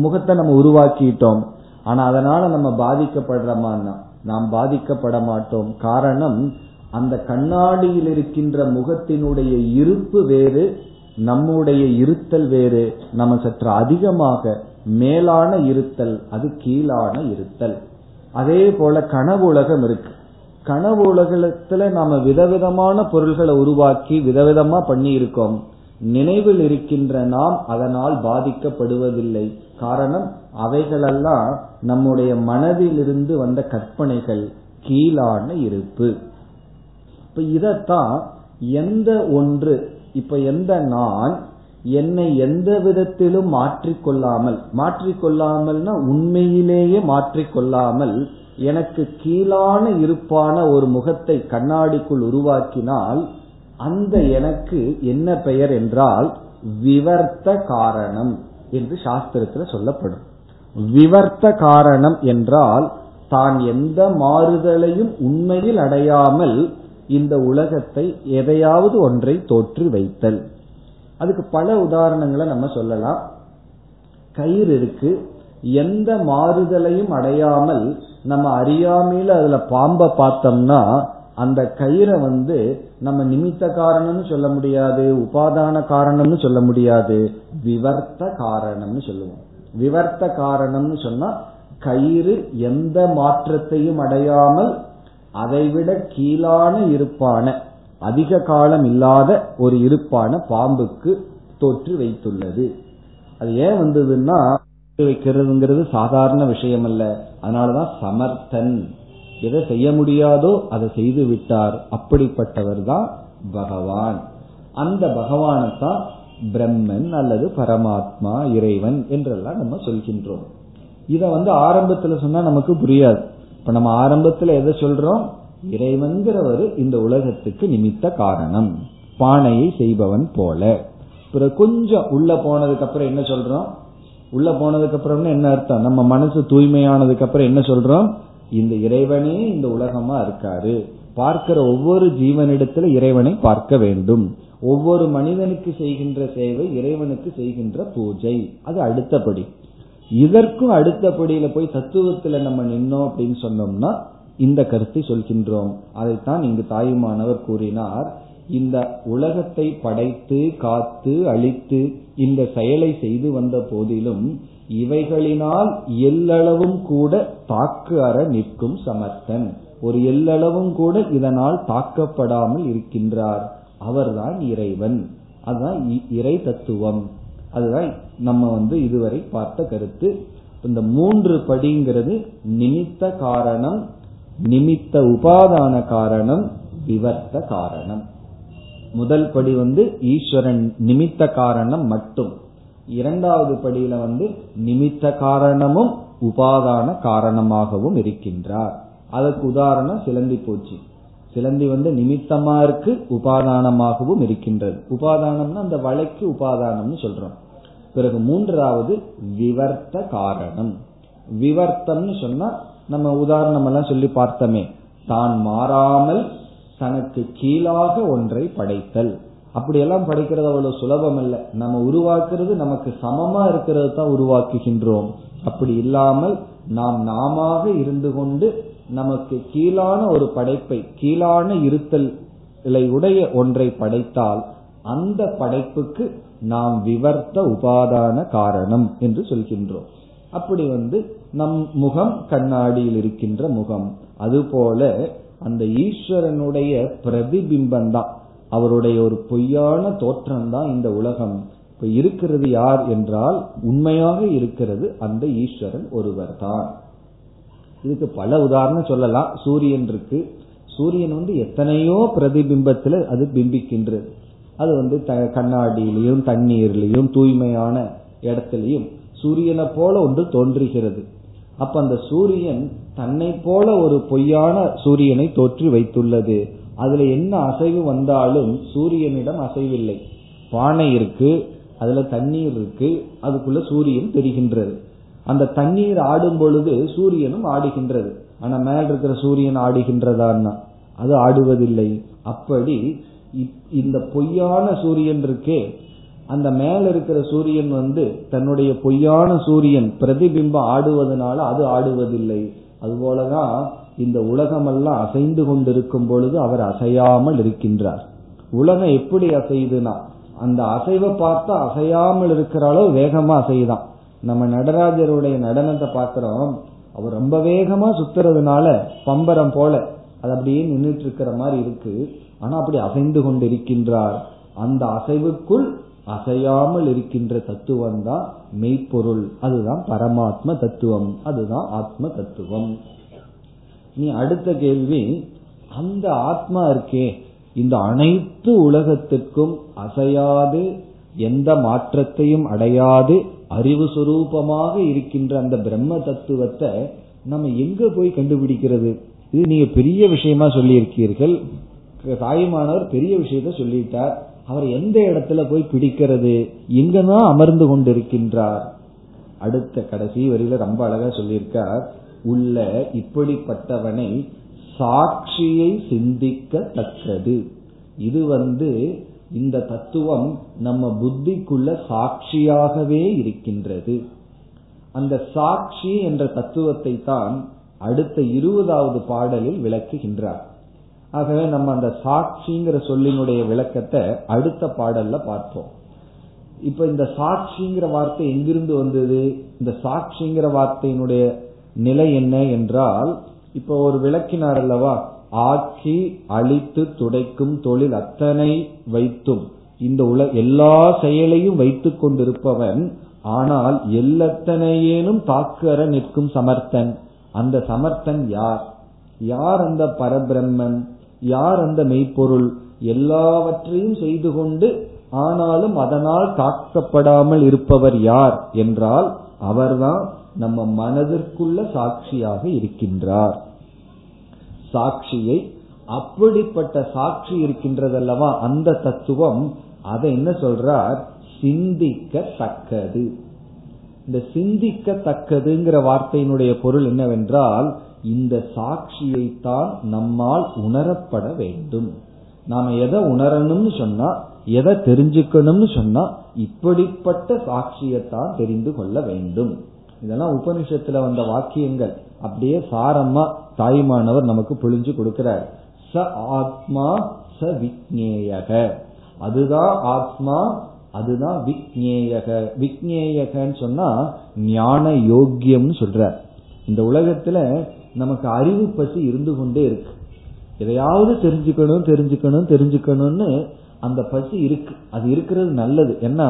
முகத்தை நம்ம உருவாக்கிட்டோம். ஆனா அதனால நம்ம பாதிக்கப்படுறோமான்னா நாம் பாதிக்கப்பட மாட்டோம் காரணம் அந்த கண்ணாடியில் இருக்கின்ற முகத்தினுடைய இருப்பு வேறு நம்முடைய இருத்தல் வேறு. நம்ம சற்று அதிகமாக மேலான இருத்தல் அது கீழான இருத்தல். அதே போல கனவு உலகம் இருக்கு. கனவு உலகத்துல நாம விதவிதமான பொருள்களை உருவாக்கி விதவிதமா பண்ணி இருக்கோம் நினைவில் இருக்கின்ற நாம் அதனால் பாதிக்கப்படுவதில்லை. காரணம் அவைகளெல்லாம் நம்முடைய மனதிலிருந்து வந்த கற்பனைகள் கீழான இருப்பு. இப்ப இதத்தான் எந்த ஒன்று இப்ப எந்த நான் என்னை எந்த விதத்திலும் மாற்றிக்கொள்ளாமல் மாற்றிக்கொள்ளாமல்னா உண்மையிலேயே மாற்றிக்கொள்ளாமல் எனக்கு கீழான இருப்பான ஒரு முகத்தை கண்ணாடிக்குள் உருவாக்கினால் அந்த எனக்கு என்ன பெயர் என்றால் விவர்த்த காரணம் என்று சாஸ்திரத்துல சொல்லப்படும். விவர்த்த காரணம் என்றால் தான் எந்த மாறுதலையும் உண்மையில் அடையாமல் இந்த உலகத்தை எதையாவது ஒன்றை தோற்று வைத்தல். அதுக்கு பல உதாரணங்களை நம்ம சொல்லலாம். கயிறு இருக்கு. எந்த மாறுதலையும் அடையாமல் நம்ம அறியாமையில அதுல பாம்பை பார்த்தோம்னா அந்த கயிறை வந்து நம்ம நிமித்த காரணம்னு சொல்ல முடியாது உபாதான காரணம்னு சொல்ல முடியாது விவர்த்த காரணம்னு சொல்லுவோம். விவர்த்த காரணம்னு சொன்னா கயிறு எந்த மாற்றத்தையும் அடையாமல் அதைவிட கீழான இருப்பான அதிக காலம் இல்லாத ஒரு இருப்பான பாம்புக்கு தோற்று வைத்துள்ளது. அது ஏன் வந்ததுன்னா வைக்கிறதுங்கிறது சாதாரண விஷயம் அல்ல அதனாலதான் சமர்த்தன். எதை செய்ய முடியாதோ அதை செய்து விட்டார். அப்படிப்பட்டவர் தான் பகவான். அந்த பகவானை தான் பிரம்மன் அல்லது பரமாத்மா இறைவன் என்றெல்லாம் நம்ம சொல்கின்றோம். இத வந்து ஆரம்பத்துல சொன்னா நமக்கு புரியாது. இப்ப நம்ம ஆரம்பத்துல எதை சொல்றோம்? இறைவன்கிறவர் இந்த உலகத்துக்கு நிமித்த காரணம். பானையை செய்பவன் போல. பிறகு கொஞ்சம் உள்ள போனதுக்கு அப்புறம் என்ன சொல்றோம்? உள்ள போனதுக்கு அப்புறம் என்ன அர்த்தம்? நம்ம மனசு தூய்மையானதுக்கு அப்புறம் என்ன சொல்றோம்? இந்த இறைவனே இந்த உலகமா இருக்காரு. பார்க்கிற ஒவ்வொரு ஜீவனிடத்துல இறைவனை பார்க்க வேண்டும். ஒவ்வொரு மனிதனுக்கு செய்கின்ற சேவை இறைவனுக்கு செய்கின்ற பூஜை. அது அடுத்தபடி. இதற்கும் அடுத்தபடியில போய் தத்துவத்துல நம்ம நின்னோம் அப்படின்னு சொன்னோம்னா இந்த கருத்தை சொல்கின்றோம். அதைத்தான் இங்கு தாயுமானவர் கூறினார். இந்த உலகத்தை படைத்து காத்து அழித்து இந்த செயலை செய்து வந்த போதிலும் இவைகளினால் எல்லளவும் கூட தாக்கு அற நிற்கும் சமர்த்தன். ஒரு எல்லளவும் கூட இதனால் தாக்கப்படாமல் இருக்கின்றார். அவர்தான் இறைவன். அதுதான் இறை தத்துவம். அதுதான் நம்ம வந்து இதுவரை பார்த்த கருத்து. இந்த மூன்று படிங்கிறது நிமித்த காரணம் நிமித்த உபாதான காரணம் விவர்த்த காரணம். முதல் படி வந்து ஈஸ்வரன் நிமித்த காரணம் மட்டும். இரண்டாவது படியில வந்து நிமித்த காரணமும் உபாதான காரணமாகவும் இருக்கின்றார். அதற்கு உதாரணம் சிலந்தி பூச்சி. சிலந்தி வந்து நிமித்தமா இருக்கு உபாதானமாகவும் இருக்கின்றது. உபாதானம்னா அந்த வலைக்கு உபாதானம்னு சொல்றோம். பிறகு மூன்றாவது விவர்த்த காரணம். விவர்த்தம்னு சொன்னா நம்ம உதாரணம் எல்லாம் சொல்லி பார்த்தோமே. தான் மாறாமல் தனக்கு கீழாக ஒன்றை படைத்தல். அப்படியெல்லாம் படைக்கிறது அவ்வளவு சுலபம் அல்ல நம்ம உருவாக்குறது நமக்கு சமமா இருக்கிறது தான் உருவாக்குகின்றோம். அப்படி இல்லாமல் நாம் நாம இருந்து கொண்டு நமக்கு கீழான ஒரு படைப்பை கீழான இருத்தல் உடைய ஒன்றை படைத்தால் அந்த படைப்புக்கு நாம் விவர்த்த உபாதான காரணம் என்று சொல்கின்றோம். அப்படி வந்து நம் முகம் கண்ணாடியில் இருக்கின்ற முகம். அதுபோல அந்த ஈஸ்வரனுடைய பிரதிபிம்பம் தான் அவருடைய ஒரு பொய்யான தோற்றம் தான் இந்த உலகம். இப்ப இருக்கிறது யார் என்றால் உண்மையாக இருக்கிறது அந்த ஈஸ்வரன் ஒருவர் தான் இதுக்கு பல உதாரணம் சொல்லலாம். சூரியன் இருக்கு. சூரியன் வந்து எத்தனையோ பிரதிபிம்பத்துல அது பிம்பிக்கின்றது. அது வந்து கண்ணாடியிலையும் தண்ணீர்லையும் தூய்மையான இடத்திலையும் சூரியனை போல ஒன்று தோன்றுகிறது. அப்ப அந்த சூரியன் தன்னை போல ஒரு பொய்யான சூரியனை தோற்றி வைத்துள்ளது. அதுல என்ன அசைவு வந்தாலும் சூரியனிடம் அசைவில்லை. பானை இருக்கு அதுல தண்ணீர் இருக்கு அதுக்குள்ள சூரியன் தெரிகின்றது. அந்த தண்ணீர் ஆடும் பொழுது சூரியனும் ஆடுகின்றது. ஆனா மேல் இருக்கிற சூரியன் ஆடுகின்றதான்னா அது ஆடுவதில்லை. அப்படி இந்த பொய்யான சூரியன் இருக்கே அந்த மேல இருக்கிற சூரியன் வந்து தன்னுடைய பொய்யான சூரியன் பிரதிபிம்பம் ஆடுவதனால அது ஆடுவதில்லை. அதுபோலதான் இந்த உலகமெல்லாம் அசைந்து கொண்டிருக்கும் பொழுது அவர் அசையாமல் இருக்கின்றார். உலகம் எப்படி அசையுதுன்னா அந்த அசைவை பார்த்தா அசையாமல் இருக்கிற அளவு வேகமா அசைதான் நம்ம நடராஜருடைய நடனத்தை பாக்குறோம் அவர் ரொம்ப வேகமா சுத்துறதுனால பம்பரம் போல அது அப்படியே நின்றுட்டு இருக்கிற மாதிரி இருக்கு. ஆனா அப்படி அசைந்து கொண்டு இருக்கின்றார் அந்த அசைவுக்குள் அசையாமல் இருக்கின்ற தத்துவம் தான் மெய்ப்பொருள். அதுதான் பரமாத்ம தத்துவம். அதுதான் ஆத்ம தத்துவம். நீ அடுத்த கேள்வி அந்த ஆத்மா இருக்கே. இந்த அனைத்து உலகத்திற்கும் அசையாது எந்த மாற்றத்தையும் அடையாது அறிவு சுரூபமாக இருக்கின்ற அந்த பிரம்ம தத்துவத்தை நம்ம எங்க போய் கண்டுபிடிக்கிறது? இது நீங்க பெரிய விஷயமா சொல்லியிருக்கீர்கள். தாயுமானவர் பெரிய விஷயத்த சொல்லிட்டார். அவர் எந்த இடத்துல போய் பிடிக்கிறது? எங்கதான் அமர்ந்து கொண்டிருக்கின்றார். அடுத்த கடைசி வரியில ரொம்ப அழகா சொல்லியிருக்கார். உள்ள இப்படிப்பட்டவனை சாட்சியை சிந்திக்க தக்கது இது வந்து இந்த தத்துவம் நம்ம புத்திக்குள்ள சாட்சியாகவே இருக்கின்றது. அந்த சாட்சி என்ற தத்துவத்தை தான் அடுத்த இருபதாவது பாடலில் விளக்குகின்றார். ஆகவே நம்ம அந்த சாட்சிங்கிற சொல்லினுடைய விளக்கத்தை அடுத்த பாடல்ல பார்ப்போம். இப்ப இந்த சாட்சிங்கிற வார்த்தை எங்கிருந்து வந்தது? இந்த சாட்சிங்கிற வார்த்தையினுடைய நிலை என்ன என்றால் இப்ப ஒரு விளக்கினார் அல்லவா? ஆக்கி அழித்து துடைக்கும் தொழில் அத்தனை வைத்தும் இந்த உல எல்லா செயலையும் வைத்துக் கொண்டிருப்பவன் ஆனால் எல்லத்தனையேனும் தாக்குற நிற்கும் சமர்த்தன். அந்த சமர்த்தன் யார்? யார் அந்த பரபிரம்மன்? யார் அந்த மெய்ப்பொருள்? எல்லாவற்றையும் செய்து கொண்டு ஆனாலும் அதனால் தாக்கப்படாமல் இருப்பவர் யார் என்றால் அவர்தான் நம்ம மனதிற்குள்ள சாட்சியாக இருக்கின்றார். சாட்சியை அப்படிப்பட்ட சாட்சி இருக்கின்றதல்லவா அந்த தத்துவம் அதை என்ன சொல்றார்? சிந்திக்கத்தக்கது. இந்த சிந்திக்கத்தக்கதுங்கிற வார்த்தையினுடைய பொருள் என்னவென்றால் இந்த சாட்சியை தான் நம்மால் உணரப்பட வேண்டும். நாம எதை உணரணும்னு சொன்னா எதை தெரிஞ்சுக்கணும்னு சொன்னா இப்படிப்பட்ட சாட்சியத்தான் தெரிந்து கொள்ள வேண்டும். இதெல்லாம் உபனிஷத்துல வந்த வாக்கியங்கள். அப்படியே சாரமா தாய்மானவர் நமக்கு புழிஞ்சு கொடுக்கிறார். ச ஆத்மா ச விக்னேயக அதுதான் ஆத்மா அதுதான் விக்னேயக விக்னேயகன்னு சொன்னா ஞான யோக்கியம்னு சொல்ற இந்த உலகத்துல நமக்கு அறிவு பசி இருந்து கொண்டே இருக்கு. எதையாவது தெரிஞ்சுக்கணும் தெரிஞ்சுக்கணும் தெரிஞ்சுக்கணும்னு அந்த பசி இருக்கு. அது இருக்கிறது நல்லது. ஏன்னா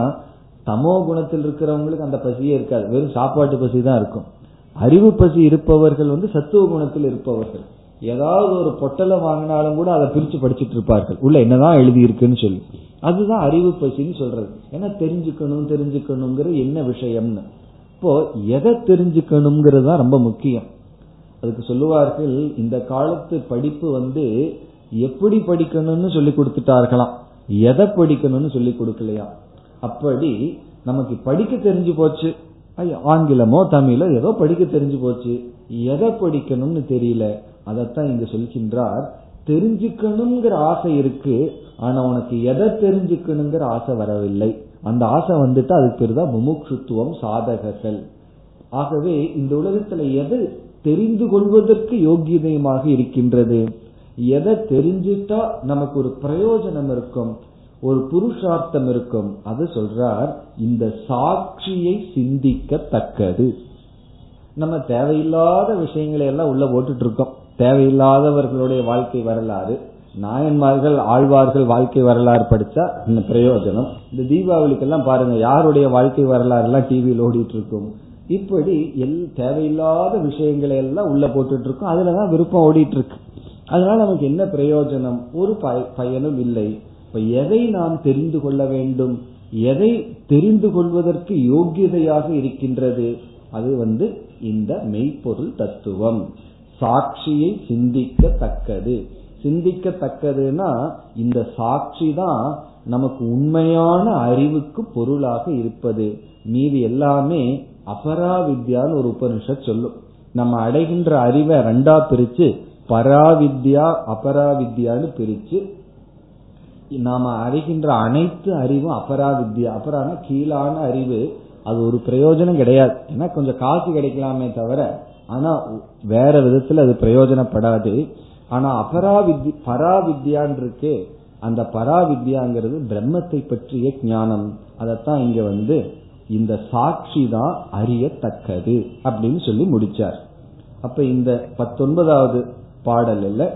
தமோ குணத்தில் இருக்கிறவங்களுக்கு அந்த பசியே இருக்காது. வெறும் சாப்பாட்டு பசி தான் இருக்கும். அறிவு பசி இருப்பவர்கள் வந்து சத்துவ குணத்தில் இருப்பவர்கள். ஏதாவது ஒரு பொட்டலை வாங்கினாலும் கூட அதை பிரிச்சு படிச்சுட்டு இருப்பார்கள். உள்ள என்னதான் எழுதி இருக்குன்னு சொல்லி. அதுதான் அறிவு பசின்னு சொல்றது. ஏன்னா தெரிஞ்சுக்கணும் தெரிஞ்சுக்கணுங்கிற என்ன விஷயம்னு. இப்போ எதை தெரிஞ்சுக்கணுங்கிறது தான் ரொம்ப முக்கியம். அதுக்கு சொல்லுவார்கள் இந்த காலத்து படிப்பு வந்து எப்படி படிக்கணும்னு சொல்லி கொடுத்துட்டார்களாம். எதை படிக்கணும்னு சொல்லி கொடுக்கலையா? அப்படி நமக்கு படிக்க தெரிஞ்சு போச்சு. ஆங்கிலமோ தமிழோ ஏதோ படிக்க தெரிஞ்சு போச்சு. எதை படிக்கணும்னு தெரியல. அதைத்தான் இங்க சொல்கின்றார். தெரிஞ்சுக்கணுங்கிற ஆசை இருக்கு. ஆனா உனக்கு எதை தெரிஞ்சுக்கணுங்கிற ஆசை வரவில்லை. அந்த ஆசை வந்துட்டு அதுக்கு பேர் தான் முமுட்சுத்துவம் சாதகர்கள். ஆகவே இந்த உலகத்துல எது தெரிந்து கொள்வதற்கு யோகியதயமாக இருக்கின்றது? எதை தெரிஞ்சுட்டா நமக்கு ஒரு பிரயோஜனம் இருக்கும்? ஒரு புருஷார்த்தம் இருக்கும். அது சொல்றார் இந்த சாட்சியை சிந்திக்கத்தக்கது. நம்ம தேவையில்லாத விஷயங்களை எல்லாம் உள்ள போட்டுட்டு இருக்கோம் தேவையில்லாதவர்களுடைய வாழ்க்கை வரலாறு நாயன்மார்கள் ஆழ்வார்கள் வாழ்க்கை வரலாறு படிச்சா இந்த பிரயோஜனம்? இந்த தீபாவளிக்கெல்லாம் பாருங்க யாருடைய வாழ்க்கை வரலாறு எல்லாம் டிவியில் ஓடிட்டு இருக்கும் இப்படி எல் தேவையில்லாத விஷயங்களை எல்லாம் உள்ள போட்டுட்டு இருக்கோம் அதுலதான் விருப்பம் ஓடிட்டு இருக்கு அதனால நமக்கு என்ன பிரயோஜனம்? ஒரு பயனும் இல்லை. இப்ப எதை நாம் தெரிந்து கொள்ள வேண்டும்? எதை தெரிந்து கொள்வதற்கு யோகியதையாக இருக்கின்றது? அது வந்து இந்த மெய்ப்பொருள் தத்துவம். சாட்சியை சிந்திக்கத்தக்கது. சிந்திக்கத்தக்கதுன்னா இந்த சாட்சி தான் நமக்கு உண்மையான அறிவுக்கு பொருளாக இருப்பது. மீது எல்லாமே அபராவித்யான்னு ஒரு உபனிஷத் சொல்லும். நம்ம அடைகின்ற அறிவை ரெண்டா பிரிச்சு பராவித்யா அபராவித்யான்னு பிரிச்சு நாம அறிகின்ற அனைத்து அறிவும் அபராவித்யா. அபரான கீழான அறிவு. அது ஒரு பிரயோஜனம் கிடையாது. ஏன்னா கொஞ்சம் காசு கிடைக்கலாமே தவிர ஆனா வேற விதத்துல அது பிரயோஜனப்படாது. ஆனா அபராவித்யா பராவித்யான் இருக்கு அந்த பராவித்யாங்கிறது பிரம்மத்தை பற்றிய ஞானம். அதத்தான் இங்க வந்து இந்த சாட்சி தான் அறியத்தக்கது அப்படின்னு சொல்லி முடிச்சார். அப்ப இந்த பத்தொன்பதாவது பாடலில்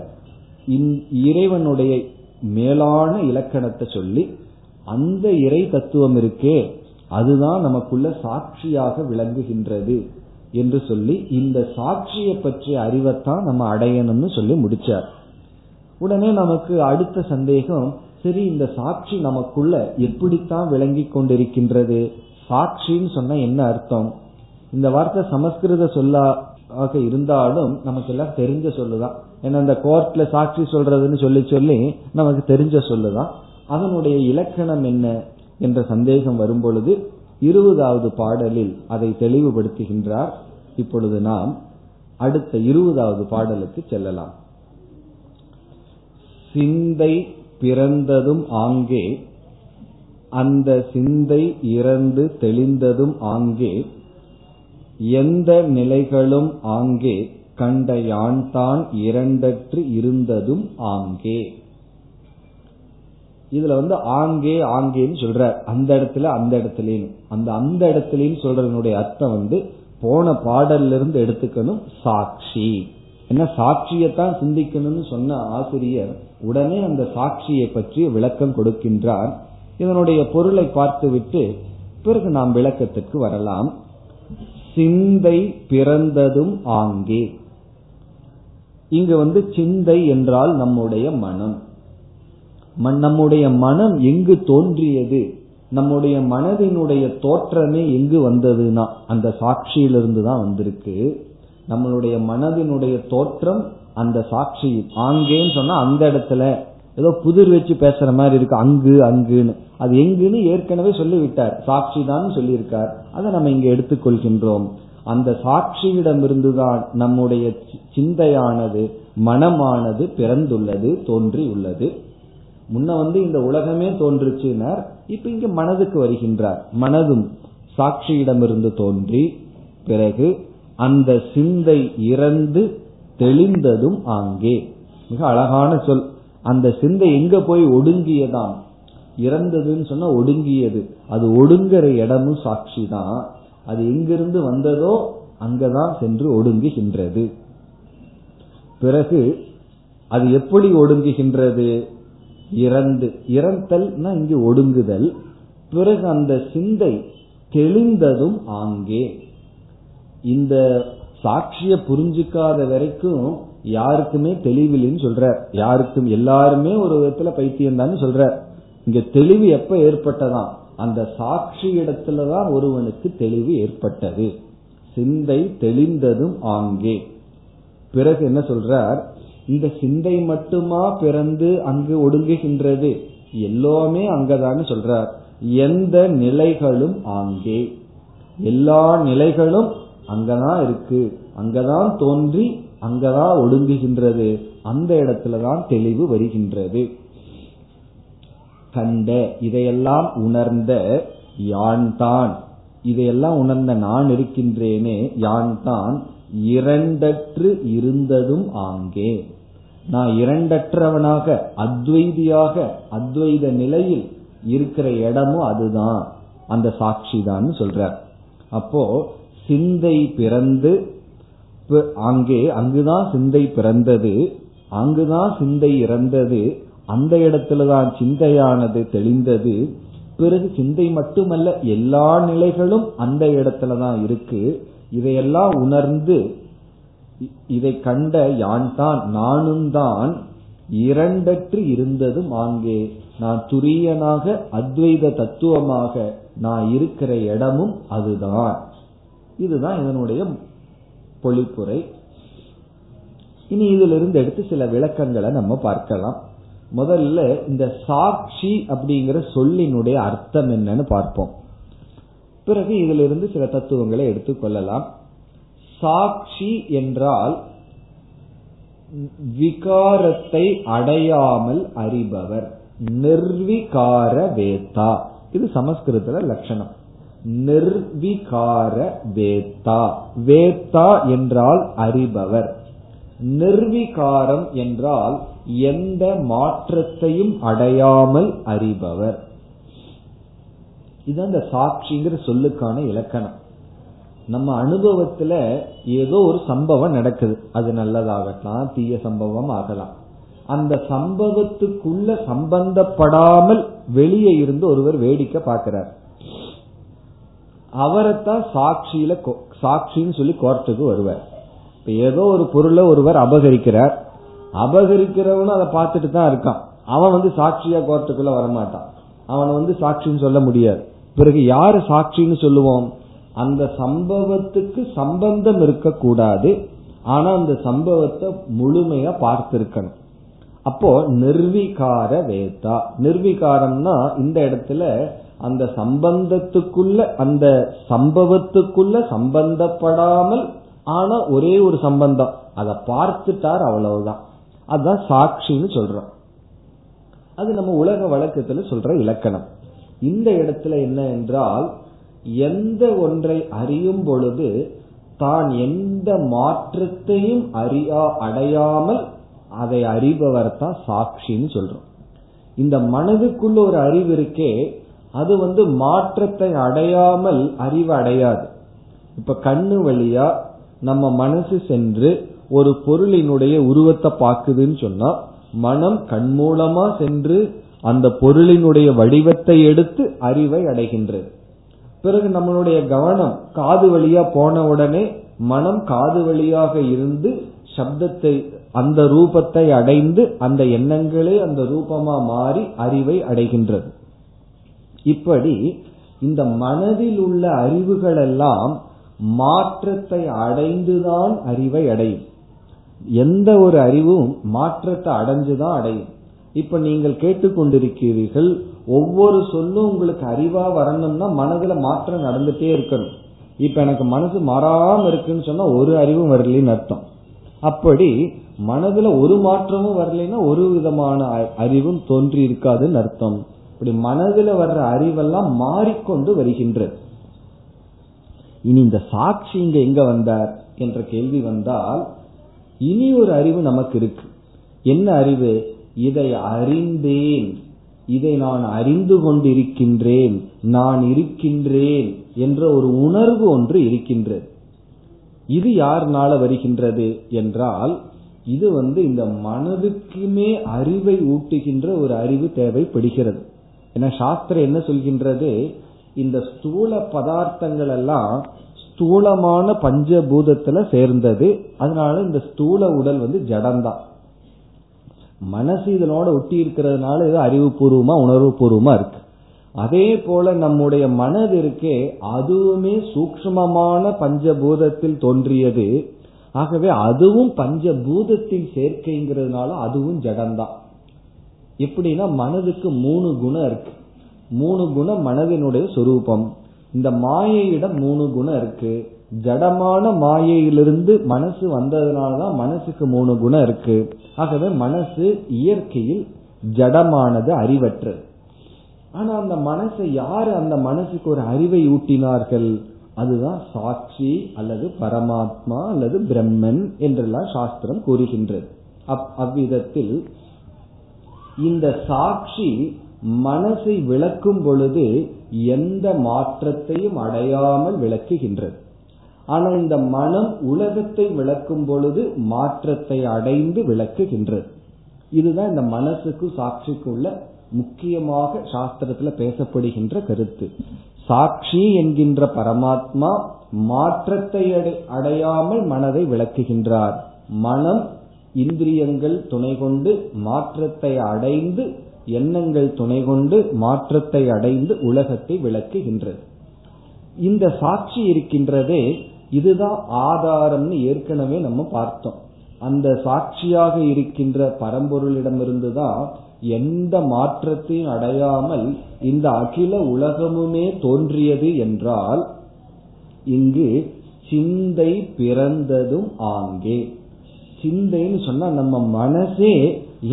இறைவனுடைய மேலான இலக்கணத்தை சொல்லி அந்த இறை தத்துவம் இருக்கே அதுதான் நமக்குள்ள சாட்சியாக விளங்குகின்றது என்று சொல்லி இந்த சாட்சியை பற்றிய அறிவைத்தான் நம்ம அடையணும்னு சொல்லி முடிச்சார். உடனே நமக்கு அடுத்த சந்தேகம் சரி இந்த சாட்சி நமக்குள்ள எப்படித்தான் விளங்கி கொண்டிருக்கின்றது? சாட்சின்னு சொன்னா என்ன அர்த்தம்? இந்த வார்த்தை சமஸ்கிருத சொல்லா ஆக இருந்தாலும் நமக்கு எல்லாம் தெரிஞ்ச சொல்லுதான். ஏன்னா இந்த கோர்ட்ல சாட்சி சொல்றதுன்னு சொல்லி சொல்லி நமக்கு தெரிஞ்ச சொல்லுதான். அதனுடைய இலக்கணம் என்ன என்ற சந்தேகம் வரும் பொழுது இருபதாவது பாடலில் அதை தெளிவுபடுத்துகின்றார். இப்பொழுது நாம் அடுத்த இருபதாவது பாடலுக்கு செல்லலாம். சிந்தை பிறந்ததும் ஆங்கே அந்த சிந்தை இறந்து தெளிந்ததும் ஆங்கே எந்த நிலைகளும் ஆங்கே கண்ட யான்தான் இரண்டற்று இருந்ததும் ஆங்கே. இதுல வந்து ஆங்கே ஆங்கேன்னு சொல்ற அந்த இடத்துல அந்த இடத்துலன்னு. அந்த அந்த இடத்துலன்னு சொல்றதனுடைய அர்த்தம் வந்து போன பாடல்ல இருந்து எடுத்துக்கணும் சாட்சி. என்ன சாட்சியத்தான் சிந்திக்கணும்னு சொன்ன ஆசிரியர் உடனே அந்த சாட்சியை பற்றி விளக்கம் கொடுக்கின்றார். இதனுடைய பொருளை பார்த்துவிட்டு பிறகு நாம் விளக்கத்திற்கு வரலாம். சிந்தை பிறந்ததும் ஆங்கே. இங்கு வந்து சிந்தை என்றால் நம்முடைய மனம். நம்முடைய மனம் எங்கு தோன்றியது? நம்முடைய மனதினுடைய தோற்றமே எங்கு வந்ததுன்னா அந்த சாட்சியிலிருந்து தான் வந்திருக்கு. நம்மளுடைய மனதினுடைய தோற்றம் அந்த சாட்சி ஆங்கேன்னு சொன்னா அந்த இடத்துல. ஏதோ புதிர் வச்சு பேசுற மாதிரி இருக்கு. அங்கு அங்குன்னு. அது எங்குன்னு ஏற்கனவே சொல்லிவிட்டார். சாட்சி தான் சொல்லியிருக்கார். அதை நம்ம இங்க எடுத்துக்கொள்கின்றோம். அந்த சாட்சியிடமிருந்துதான் நம்முடைய சிந்தையானது மனமானது பிறந்துள்ளது தோன்றியுள்ளது. முன்ன வந்து இந்த உலகமே தோன்றுச்சுனார் இப்ப இங்க மனதுக்கு வருகின்றார். மனதும் சாட்சியிடமிருந்து தோன்றி பிறகு அந்த சிந்தை இறந்து தெளிந்ததும் ஆங்கே மிக அழகான சொல். அந்த சிந்தை எங்க போய் ஒடுங்கியதாம்? இறந்ததுன்னு சொன்னா ஒடுங்கியது. அது ஒடுங்குற இடமும் சாட்சி தான் அது எங்கிருந்து வந்ததோ அங்கதான் சென்று ஒடுங்குகின்றது. பிறகு அது எப்படி ஒடுங்குகின்றது? இறந்து இறந்தல்னா இங்கு ஒடுங்குதல். பிறகு அந்த சிந்தை தெளிந்ததும் ஆங்கே இந்த சாட்சிய புரிஞ்சுக்காத வரைக்கும் யாருக்குமே தெளிவில்லைன்னு சொல்ற யாருக்கும் எல்லாருமே ஒரு விதத்துல பைத்தியம் தான் சொல்ற இங்க தெளிவு எப்ப ஏற்பட்டதாம் அந்த சாட்சி இடத்துலதான் ஒருவனுக்கு தெளிவு ஏற்பட்டது. சிந்தை தெளிந்ததும் ஆங்கே பிறகு என்ன சொல்றார்? இந்த சிந்தை மட்டுமா பிறந்து அங்கு ஒடுங்குகின்றது? எல்லாமே அங்கதான்னு சொல்றார். எந்த நிலைகளும் ஆங்கே எல்லா நிலைகளும் அங்கதான் இருக்கு. அங்கதான் தோன்றி அங்கதான் ஒடுங்குகின்றது. அந்த இடத்துலதான் தெளிவு வருகின்றது. கண்ட இதையெல்லாம் உணர்ந்த யான் தான் இதையெல்லாம் உணர்ந்த நான் இருக்கின்றேனே யான் தான் இரண்டற்று இருந்ததும் ஆங்கே. நான் இரண்டற்றவனாக அத்வைதியாக அத்வைத நிலையில் இருக்கிற இடமும் அதுதான். அந்த சாட்சி தான் சொல்றார். அப்போ சிந்தை பிறந்து அங்கே அங்குதான் சிந்தை பிறந்தது. அங்குதான் சிந்தை இறந்தது. அந்த இடத்துலதான் சிந்தையானது தெளிந்தது. பிறகு சிந்தை மட்டுமல்ல எல்லா நிலைகளும் அந்த இடத்துலதான் இருக்கு. இதையெல்லாம் உணர்ந்து இதை கண்ட யான் தான் நானும் தான் இரண்டற்று இருந்ததும் ஆங்கே நான் துரியனாக அத்வைத தத்துவமாக நான் இருக்கிற இடமும் அதுதான். இதுதான் இதனுடைய பொழிப்புரை. இனி இதிலிருந்து எடுத்து சில விளக்கங்களை நம்ம பார்க்கலாம். முதல்ல இந்த சாட்சி அப்படிங்கிற சொல்லினுடைய அர்த்தம் என்னன்னு பார்ப்போம். பிறகு இதிலிருந்து சில தத்துவங்களை எடுத்துக்கொள்ளலாம் சாட்சி என்றால் விகாரத்தை அடையாமல் அறிபவர். நிர்விகார வேத்தா. இது சமஸ்கிருதத்துல லட்சணம். நிர்விகார வேத்தா. வேத்தா என்றால் அறிபவர். நிர்விகாரம் என்றால் எந்த மாற்றத்தையும் அடையாமல் அறிபவர். இது அந்த சாட்சிங்கிற சொல்லுக்கான இலக்கணம். நம்ம அனுபவத்துல ஏதோ ஒரு சம்பவம் நடக்குது. அது நல்லதாகலாம் தீய சம்பவம் ஆகலாம். அந்த சம்பவத்துக்குள்ள சம்பந்தப்படாமல் வெளியே இருந்து ஒருவர் வேடிக்கை பார்க்கிறார். அவரைத்தான் சாட்சியில சாட்சின்னு சொல்லி கோர்ட்டுக்கு வருவார். இப்ப ஏதோ ஒரு பொருளை ஒருவர் அபகரிக்கிறார். அபகரிக்கிறவனும் அதை பார்த்துட்டு தான் இருக்கான். அவன் வந்து சாட்சியா கோர்ட்டுக்குள்ள வரமாட்டான். அவனை வந்து சாட்சின்னு சொல்ல முடியாது. பிறகு யாரு சாட்சின்னு சொல்லுவோம்? அந்த சம்பவத்துக்கு சம்பந்தம் இருக்கக்கூடாது. ஆனா அந்த சம்பவத்தை முழுமையா பார்த்திருக்கணும். அப்போ நிர்வீகார வேதா. நிர்வீகாரம்னா இந்த இடத்துல அந்த சம்பந்தத்துக்குள்ள அந்த சம்பவத்துக்குள்ள சம்பந்தப்படாமல் ஆனா ஒரே ஒரு சம்பந்தம். அதை பார்த்துட்டார் அவ்வளவுதான். அதுதான் சாட்சின்னு சொல்றோம். அது நம்ம உலக வழக்கத்துல சொல்ற இலக்கணம். இந்த இடத்துல என்ன என்றால் எந்த ஒன்றை அறியும் பொழுது தான் எந்த மாற்றத்தையும் அறியா அடையாமல் அதை அறிபவர் தான் சாட்சின்னு சொல்றோம். இந்த மனதுக்குள்ள ஒரு அறிவு இருக்கே அது வந்து மாற்றத்தை அடையாமல் அறிவு அடையாது. இப்ப கண்ணு வழியா நம்ம மனசு சென்று ஒரு பொருளினுடைய உருவத்தை பார்க்குதுன்னு சொன்னா மனம் கண் மூலமா சென்று அந்த பொருளினுடைய வடிவத்தை எடுத்து அறிவை அடைகின்றது. பிறகு நம்மளுடைய கவனம் காது வழியா போன உடனே மனம் காது வழியாக இருந்து சப்தத்தை அந்த ரூபத்தை அடைந்து அந்த எண்ணங்களே அந்த ரூபமா மாறி அறிவை அடைகின்றது. இப்படி இந்த மனதில் உள்ள அறிவுகள் எல்லாம் மாற்றத்தை அடைந்துதான் அறிவை அடையும். எந்த ஒரு அறிவும் மாற்றத்தை அடைஞ்சுதான் அடையும். இப்ப நீங்கள் கேட்டுக்கொண்டிருக்கிறீர்கள் ஒவ்வொரு சொல்லும் உங்களுக்கு அறிவா வரணும்னா மனதுல மாற்றம் நடந்துட்டே இருக்கணும். இப்ப எனக்கு மனசு மாறாம இருக்குன்னு சொன்னா ஒரு அறிவும் வரலன்னு அர்த்தம். அப்படி மனதுல ஒரு மாற்றமும் வரலைன்னா ஒரு விதமான அறிவும் தோன்றி இருக்காதுன்னு அர்த்தம். இப்படி மனதுல வர்ற அறிவெல்லாம் மாறிக்கொண்டு வருகின்றது. இனி இந்த சாட்சி இங்க எங்க வந்தார் என்ற கேள்வி வந்தால் இனி ஒரு அறிவு நமக்கு இருக்கு என்ன அறிவு? இதை அறிந்தேன். இதை நான் அறிந்து கொண்டிருக்கின்றேன். நான் இருக்கின்றேன் என்ற ஒரு உணர்வு ஒன்று இருக்கின்றது. இது யாருனால வருகின்றது என்றால் இது வந்து இந்த மனதுக்குமே அறிவை ஊட்டுகின்ற ஒரு அறிவு தேவைப்படுகிறது. ஏன்னா சாஸ்திரம் என்ன சொல்கின்றது? இந்த ஸ்தூல பதார்த்தங்கள் எல்லாம் ஸ்தூலமான பஞ்சபூதத்துல சேர்ந்தது. அதனால இந்த ஸ்தூல உடல் வந்து ஜடம்தான். மனசு இதனோட ஒட்டி இருக்கிறதுனால இது அறிவுபூர்வமா உணர்வு பூர்வமா இருக்கு. அதே போல நம்முடைய மனது இருக்கே அதுவுமே சூக்மமான பஞ்சபூதத்தில் தோன்றியது. ஆகவே அதுவும் பஞ்சபூதத்தின் சேர்க்கைங்கிறதுனால அதுவும் ஜடம்தான். எப்படின்னா மனதுக்கு மூணு குணம் இருக்கு. மூணு குணம் மனதினுடைய சொரூபம். இந்த மாயையிடம் மூணு குணம் இருக்கு. ஜடமான மாயையிலிருந்து மனசு வந்ததுனாலதான் மனசுக்கு மூணு குணம் இருக்கு. ஆகவே மனசு இயற்கையில் ஜடமானது அறிவற்றது ஆனா அந்த மனசை யாரு அந்த மனசுக்கு ஒரு அறிவை ஊட்டினார்கள்? அதுதான் சாட்சி அல்லது பரமாத்மா அல்லது பிரம்மன் என்றெல்லாம் சாஸ்திரம் கூறுகின்றது. அவ்விதத்தில் இந்த சாட்சி மனசை விளக்கும் பொழுது எந்த மாற்றத்தையும் அடையாமல் விளக்குகின்றது. ஆனால் இந்த மனம் உலகத்தை விளக்கும் பொழுது மாற்றத்தை அடைந்து விளக்குகின்றது. இதுதான் இந்த மனசுக்கு சாட்சிக்கு உள்ள முக்கியமாக சாஸ்திரத்துல பேசப்படுகின்ற கருத்து. சாட்சி என்கின்ற பரமாத்மா மாற்றத்தை அடையாமல் மனதை விளக்குகின்றார். மனம் இந்திரியங்கள் துணை கொண்டு மாற்றத்தை அடைந்து எண்ணங்கள் துணை கொண்டு மாற்றத்தை அடைந்து உலகத்தை விளக்குகின்றது. இந்த சாட்சி இருக்கின்றதே இதுதான் ஆதாரம்னு ஏற்கனவே நம்ம பார்த்தோம். அந்த சாட்சியாக இருக்கின்ற பரம்பொருளிடமிருந்து தான் எந்த மாற்றத்தையும் அடையாமல் இந்த அகில உலகமுமே தோன்றியது என்றால் இங்கு சிந்தை பிறந்ததும் ஆங்கே. சிந்தைன்னு சொன்னா நம்ம மனசே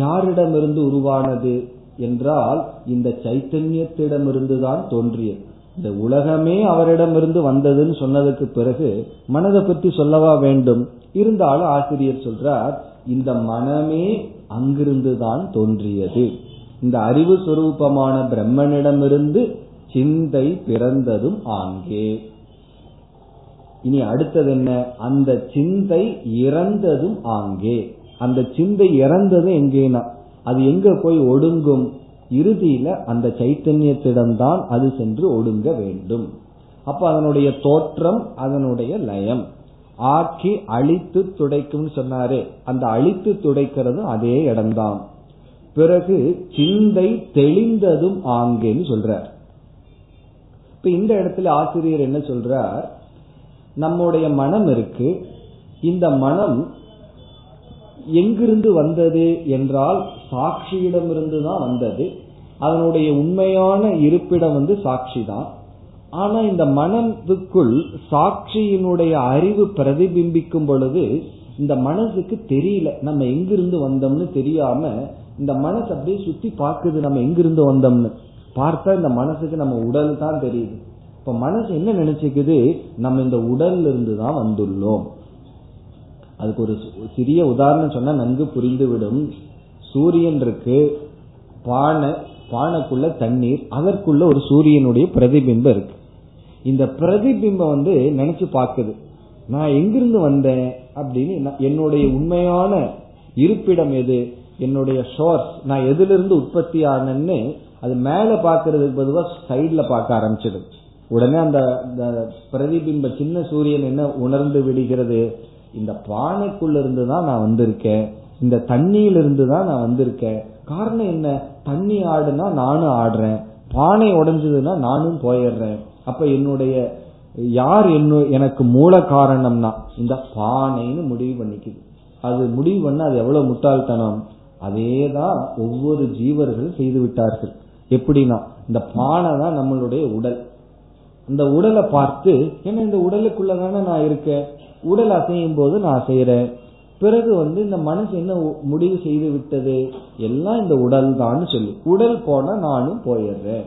யாரிடமிருந்து உருவானது? என்றால் இந்த சைத்தன்யத்திடமிருந்துதான் தோன்றியது. இந்த உலகமே அவரிடமிருந்து வந்ததுன்னு சொன்னதுக்கு பிறகு மனதை பற்றி சொல்லவா வேண்டும்? இருந்தாலும் ஆசிரியர் சொல்றார் இந்த மனமே அங்கிருந்துதான் தோன்றியது. இந்த அறிவு சுரூபமான பிரம்மனிடமிருந்து சிந்தை பிறந்ததும் ஆங்கே இனி அடுத்தது என்ன? அந்த சிந்தை இறந்ததும் ஆங்கே அந்த சிந்தை இறந்தது எங்கேனா? அது எங்க போய் ஒடுங்கும்? இறுதியில அந்த சைத்தன்யத்திடம்தான் அது சென்று ஒடுங்க வேண்டும். அப்ப அதனுடைய தோற்றம் அதனுடைய லயம். ஆக்கி அழித்து துடைக்கும் சொன்னாரே அந்த அழித்து துடைக்கிறது அதே இடம்தான். பிறகு சிந்தை தெளிந்ததும் ஆங்கேன்னு சொல்றார். இப்ப இந்த இடத்துல ஆசிரியர் என்ன சொல்றார்? நம்முடைய மனம் இருக்கு. இந்த மனம் எங்கிருந்து வந்தது என்றால் சாட்சியிடமிருந்து தான் வந்தது. அதனுடைய உண்மையான இருப்பிடம் வந்து சாட்சி தான் ஆனா இந்த மனதுக்குள் சாட்சியினுடைய அறிவு பிரதிபிம்பிக்கும் பொழுது இந்த மனசுக்கு தெரியல. நம்ம எங்கிருந்து வந்தோம்னு தெரியாம இந்த மனசு அப்படியே சுத்தி பாக்குது நம்ம எங்கிருந்து வந்தோம்னு. பார்த்தா இந்த மனசுக்கு நம்ம உடல் தான் தெரியுது. இப்ப மனசு என்ன நினைச்சுக்குது? நம்ம இந்த உடல்ல இருந்து தான் வந்துள்ளோம். அதுக்கு ஒரு சிறிய உதாரணம் சொன்னா நன்கு புரிந்துவிடும். சூரியன் இருக்கு பானை பானைக்குள்ள தண்ணீர் அதற்குள்ள ஒரு சூரியனுடைய பிரதிபிம்பம் இருக்கு. இந்த பிரதிபிம்பம் வந்து நினைச்சு பார்க்குது. நான் எங்கிருந்து வந்தேன் அப்படின்னு என்னுடைய உண்மையான இருப்பிடம் எது? என்னுடைய சோர்ஸ் நான் எதிலிருந்து உற்பத்தி ஆனேன்னு அது மேல பாக்குறதுக்கு பொதுவாக சைட்ல பார்க்க ஆரம்பிச்சிடும் உடனே அந்த பிரதிபிம்ப சின்ன சூரியன் என்ன உணர்ந்து விடுகிறது? இந்த பானைக்குள்ள இருந்து தான் நான் வந்திருக்கேன். இந்த தண்ணியில இருந்து தான் நான் வந்திருக்கேன். காரணம் என்ன? தண்ணி ஆடுனா நானும் ஆடுறேன். பானை உடைஞ்சதுன்னா நானும் போயிடுறேன். அப்ப என்னுடைய யார் என்ன எனக்கு மூல காரணம்னா இந்த பானைன்னு முடிவு பண்ணிக்குது. அது முடிவு பண்ண அது எவ்வளவு முட்டாள்தனம்? அதேதான் ஒவ்வொரு ஜீவர்களும் செய்து விட்டார்கள். எப்படின்னா இந்த பானை தான் நம்மளுடைய உடல். இந்த உடலை பார்த்து ஏன்னா இந்த உடலுக்குள்ளதானே நான் இருக்கேன்? உடல் அசையும் போது நான் செய்யறேன் பிறகு வந்து இந்த மனசு என்ன முடிவு செய்து விட்டது? எல்லாம் இந்த உடல் தான் சொல்லி. உடல் போனா நானும் போயிடுறேன்.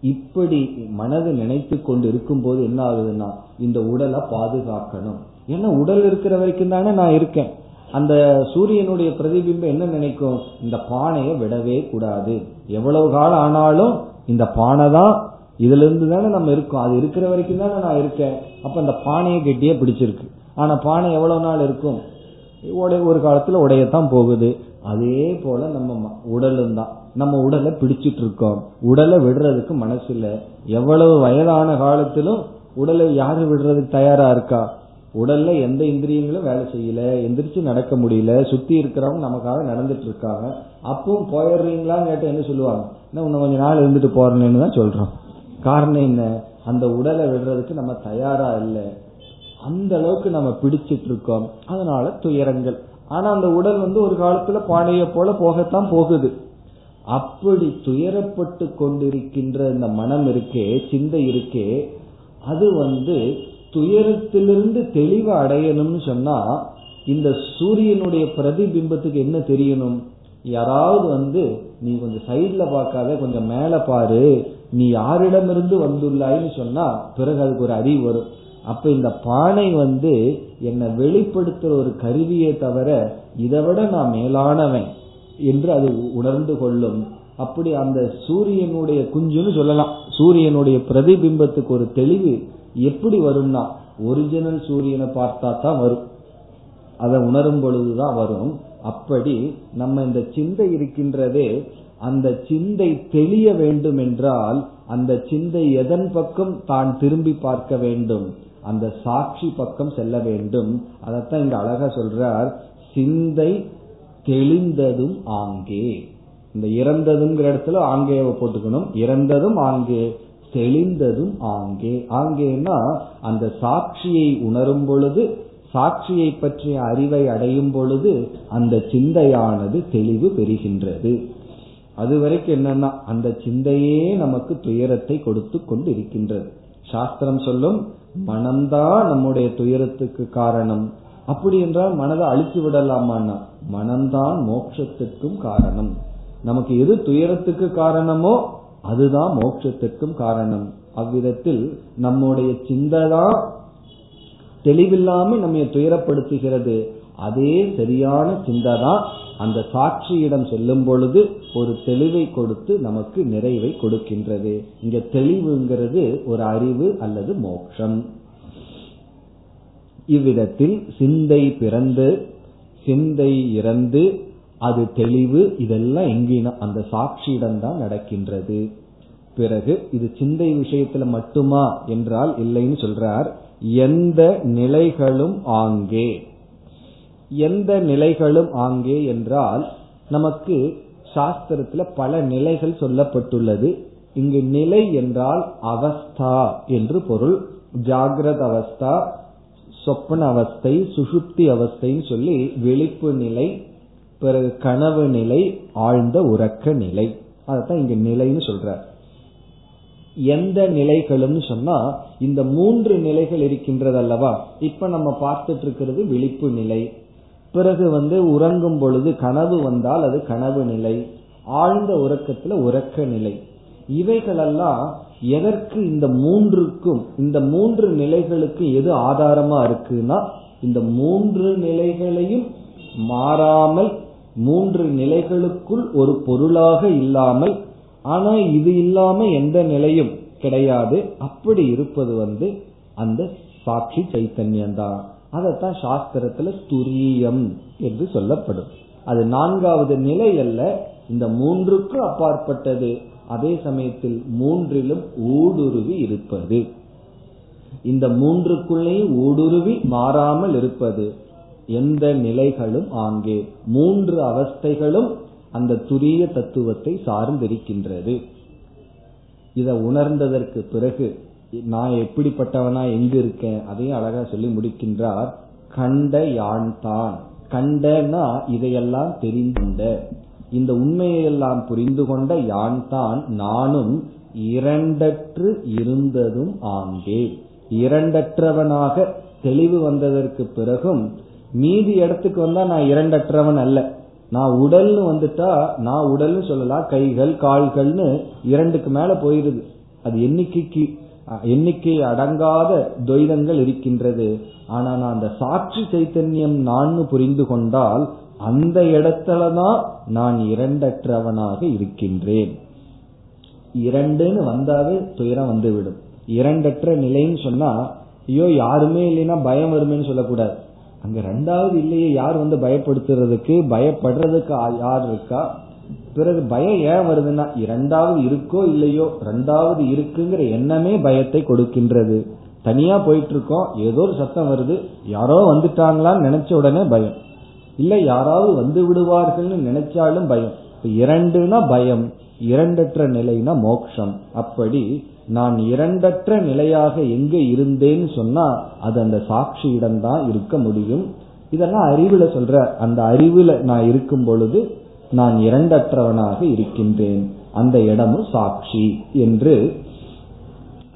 இப்படி மனது நினைத்து கொண்டு இருக்கும் போது என்ன ஆகுதுன்னா இந்த உடலை பாதுகாக்கணும். ஏன்னா உடல் இருக்கிற வரைக்கும் தானே நான் இருக்கேன். அந்த சூரியனுடைய பிரதிபிம்பம் என்ன நினைக்கும்? இந்த பானையை விடவே கூடாது. எவ்வளவு காலம் ஆனாலும் இந்த பானை தான் இதுல இருந்து தானே நம்ம இருக்கோம். அது இருக்கிற வரைக்கும் தானே நான் இருக்கேன். அப்ப அந்த பானையை கெட்டியே பிடிச்சிருக்கு. ஆனா பானை எவ்வளவு நாள் இருக்கும்? உடைய ஒரு காலத்துல உடையத்தான் போகுது. அதே போல நம்ம உடலும் தான். நம்ம உடலை பிடிச்சிட்டு இருக்கோம். உடலை விடுறதுக்கு மனசு இல்ல. எவ்வளவு வயதான காலத்திலும் உடலை யாரு விடுறதுக்கு தயாரா இருக்கா? உடல்ல எந்த இந்திரியங்களும் வேலை செய்யல. எந்திரிச்சு நடக்க முடியல. சுத்தி இருக்கிறவங்க நமக்காக நடந்துட்டு இருக்காங்க. அப்பவும் போயிடுறீங்களான்னு கேட்ட என்ன சொல்லுவாங்க? இன்னும் கொஞ்ச நாள் இருந்துட்டு போறேன்னு தான் சொல்றோம். காரணம் என்ன? அந்த உடலை விடுறதுக்கு நம்ம தயாரா இல்லை. அந்த அளவுக்கு நம்ம பிடிச்சிட்டு இருக்கோம். அதனால துயரங்கள். ஆனா அந்த உடல் வந்து ஒரு காலத்துல பானைய போல போகத்தான் போகுது. அப்படி துயரப்பட்டு கொண்டிருக்கின்ற இந்த மனம் இருக்கே சிந்தை இருக்கே அது வந்து துயரத்திலிருந்து தெளிவு அடையணும்னு சொன்னா இந்த சூரியனுடைய பிரதிபிம்பத்துக்கு என்ன தெரியணும்? யாராவது வந்து நீ கொஞ்சம் சைட்ல பார்க்காத கொஞ்சம் மேல பாரு. நீ யாரிடமிருந்து வந்துள்ளாய்ன்னு சொன்னா பிறகு அதுக்கு ஒரு அறிவு வரும். அப்ப இந்த பானை வந்து என்னை வெளிப்படுத்துற ஒரு கருவியே தவிர இதை விட நான் மேலானவன் என்று அது உணர்ந்து கொள்ளும். அப்படி அந்த சூரியனுடைய குஞ்சுன்னு சொல்லலாம். சூரியனுடைய பிரதிபிம்பத்துக்கு ஒரு தெளிவு எப்படி வரும்னா ஒரிஜினல் சூரியனை பார்த்தா தான் வரும். அதை உணரும் பொழுதுதான் வரும். அப்படி நம்ம இந்த சிந்தை இருக்கின்றதே அந்த சிந்தை தெளிய வேண்டும் என்றால் அந்த சிந்தை எதன் பக்கம் தான் திரும்பி பார்க்க வேண்டும்? அந்த சாட்சி பக்கம் செல்ல வேண்டும். அதத்தான் இங்க அழகா சொல்றார். சிந்தை தெளிந்ததும் ஆங்கே. இந்த இறந்ததுங்கிற இடத்துல ஆங்கேவை போட்டுக்கணும். இறந்ததும் ஆங்கே தெளிந்ததும் ஆங்கே. ஆங்கேனா அந்த சாட்சியை உணரும் பொழுது சாட்சியை பற்றிய அறிவை அடையும் பொழுது அந்த சிந்தையானது தெளிவு பெறுகின்றது. அது வரைக்கும் என்னன்னா அந்த சிந்தையே நமக்கு துயரத்தை கொடுத்து கொண்டு இருக்கின்றது சாஸ்திரம் சொல்லும் மனம்தான் நம்முடைய துயரத்துக்கு காரணம். அப்படி என்றால் மனதை அழித்து விடலாமான்னா மனம்தான் மோட்சத்திற்கும் காரணம். நமக்கு எது துயரத்துக்கு காரணமோ அதுதான் மோட்சத்திற்கும் காரணம். அவ்விதத்தில் நம்முடைய சிந்தைதான் தெளிவில்லாம நம்ம துயரப்படுத்துகிறது. அதே சரியான சிந்தை தான் அந்த சாட்சியிடம் செல்லும் பொழுது ஒரு தெளிவை கொடுத்து நமக்கு நிறைவை கொடுக்கின்றது. இங்க தெளிவுங்கிறது ஒரு அறிவு அல்லது மோட்சம். இவ்விதத்தில் சிந்தை பிறந்து சிந்தை இறந்து அது தெளிவு இதெல்லாம் எங்கினா அந்த சாட்சியிடம் தான் நடக்கின்றது. பிறகு இது சிந்தை விஷயத்துல மட்டுமா என்றால் இல்லைன்னு சொல்றார். எந்த நிலைகளும் ஆங்கே. எந்த நிலைகளும் ஆங்கே என்றால் நமக்கு சாஸ்திரத்துல பல நிலைகள் சொல்லப்பட்டுள்ளது. இங்கு நிலை என்றால் அவஸ்தா என்று பொருள். ஜாகிரத அவஸ்தா சொப்பன அவஸ்தை சுசுப்தி அவஸ்தைன்னு சொல்லி விழிப்பு நிலை பிறகு கனவு நிலை ஆழ்ந்த உறக்க நிலை. அதான் இங்க நிலைன்னு சொல்ற. எந்த நிலைகளும் சொன்னா இந்த மூன்று நிலைகள் இருக்கின்றது அல்லவா இப்ப நம்ம பார்த்துட்டு இருக்கிறது விழிப்பு நிலை. பிறகு வந்து உறங்கும் பொழுது கனவு வந்தால் அது கனவு நிலை. ஆழ்ந்த உறக்கத்துல உறக்க நிலை. இவைகளெல்லாம் எதற்கு இந்த மூன்றுக்கும் இந்த மூன்று நிலைகளுக்கு எது ஆதாரமா இருக்குன்னா இந்த மூன்று நிலைகளையும் மாறாமல் மூன்று நிலைகளுக்குள் ஒரு பொருளாக இல்லாமல் ஆனா இது இல்லாம எந்த நிலையும் கிடையாது. அப்படி இருப்பது வந்து அந்த சாட்சி சைத்தன்யம் தான் அதைத்தான் சாஸ்திரத்துல துரியம் என்று சொல்லப்படும். அது நான்காவது நிலை அல்ல இந்த மூன்றுக்கும் அப்பாற்பட்டது. அதே சமயத்தில் மூன்றிலும் ஊடுருவி இருப்பது. இந்த மூன்றுக்குள்ளேயும் ஊடுருவி மாறாமல் இருப்பது. எந்த நிலைகளும் ஆங்கே மூன்று அவஸ்தைகளும் அந்த துரிய தத்துவத்தை சார்ந்திருக்கின்றது. இதை உணர்ந்ததற்கு பிறகு நான் எப்படிப்பட்டவனா எங்க இருக்கேன் அதையும் அழகா சொல்லி முடிக்கின்றார். கண்ட யான் தான். கண்டனா இதையெல்லாம் தெரிந்துண்ட இந்த உண்மையெல்லாம் புரிந்து கொண்ட யான் தான் நானும் இரண்டற்று இருந்ததும் ஆங்கே இரண்டற்றவனாக தெளிவு வந்ததற்கு பிறகும் மீதி இடத்துக்கு வந்தா நான் இரண்டற்றவன் அல்ல. நான் உடல்னு வந்துட்டா நான் உடல்னு சொல்லலாம் கைகள் கால்கள்னு இரண்டுக்கு மேல போயிருது. அது எண்ணிக்கைக்கு எண்ணிக்கை அடங்காத துவைதங்கள் இருக்கின்றது. ஆனா நான் அந்த சாட்சி சைத்தன்யம் நான் புரிந்து கொண்டால் அந்த இடத்துலதான் நான் இரண்டற்றவனாக இருக்கின்றேன். இரண்டுன்னு வந்தாவே துயரம் வந்துவிடும். இரண்டற்ற நிலைன்னு சொன்னா ஐயோ யாருமே இல்லைன்னா பயம் வருமேன்னு சொல்லக்கூடாது. அங்க ரெண்டாவது இல்லையே யார் வந்து பயப்படுத்துறதுக்கு பயப்படுறதுக்கு யார் இருக்கா? பிறகு பயம் ஏன் வருதுன்னா இரண்டாவது இருக்கோ இல்லையோ ரெண்டாவது இருக்குங்கிற எண்ணமே பயத்தை கொடுக்கின்றது. தனியா போயிட்டு இருக்கோம் ஏதோ ஒரு சத்தம் வருது யாரோ வந்துட்டாங்களான்னு நினைச்ச உடனே பயம். இல்ல யாராவது வந்து விடுவார்கள்னு நினைச்சாலும் பயம். இரண்டுனா பயம் இரண்டற்ற நிலைனா மோக்ஷம். அப்படி நான் இரண்டற்ற நிலையாக எங்க இருந்தேன்னு சொன்னா அது அந்த சாட்சியிடம் தான் இருக்க முடியும். இதெல்லாம் அறிவுல சொல்ற அந்த அறிவுல நான் இருக்கும் பொழுது நான் இரண்டற்றவனாக இருக்கின்றேன். அந்த இடமும் சாட்சி என்று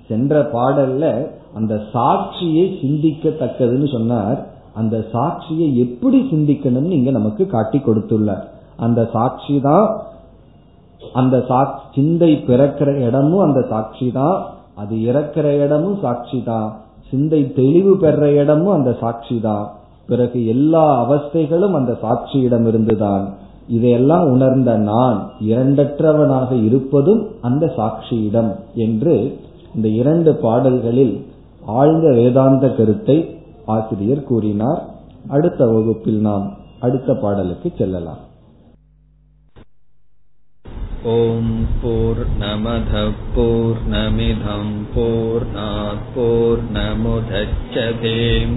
சென்ற பாடல்ல அந்த சாட்சியை சிந்திக்கத்தக்கதுன்னு சொன்னார். அந்த சாட்சியை எப்படி சிந்திக்கணும்னு இங்க நமக்கு காட்டி கொடுத்துள்ளார். அந்த சாட்சி தான் அந்த சிந்தை பிறக்கிற இடமும் அந்த சாட்சி தான் அது இறக்கிற இடமும் சாட்சி தான் சிந்தை தெளிவு பெற இடமும் அந்த சாட்சி தான் பிறகு எல்லா அவஸ்தைகளும் அந்த சாட்சியிடம் இருந்துதான். இதையெல்லாம் உணர்ந்த நான் இரண்டற்றவனாக இருப்பதும் அந்த சாட்சியிடம் என்று இந்த இரண்டு பாடல்களில் ஆழ்ந்த வேதாந்த கருத்தை ஆசிரியர் கூறினார். அடுத்த வகுப்பில் நாம் அடுத்த பாடலுக்கு செல்லலாம். ஓம் போர் நமத போர் நமிதம் போர் நமுதச்சதேம்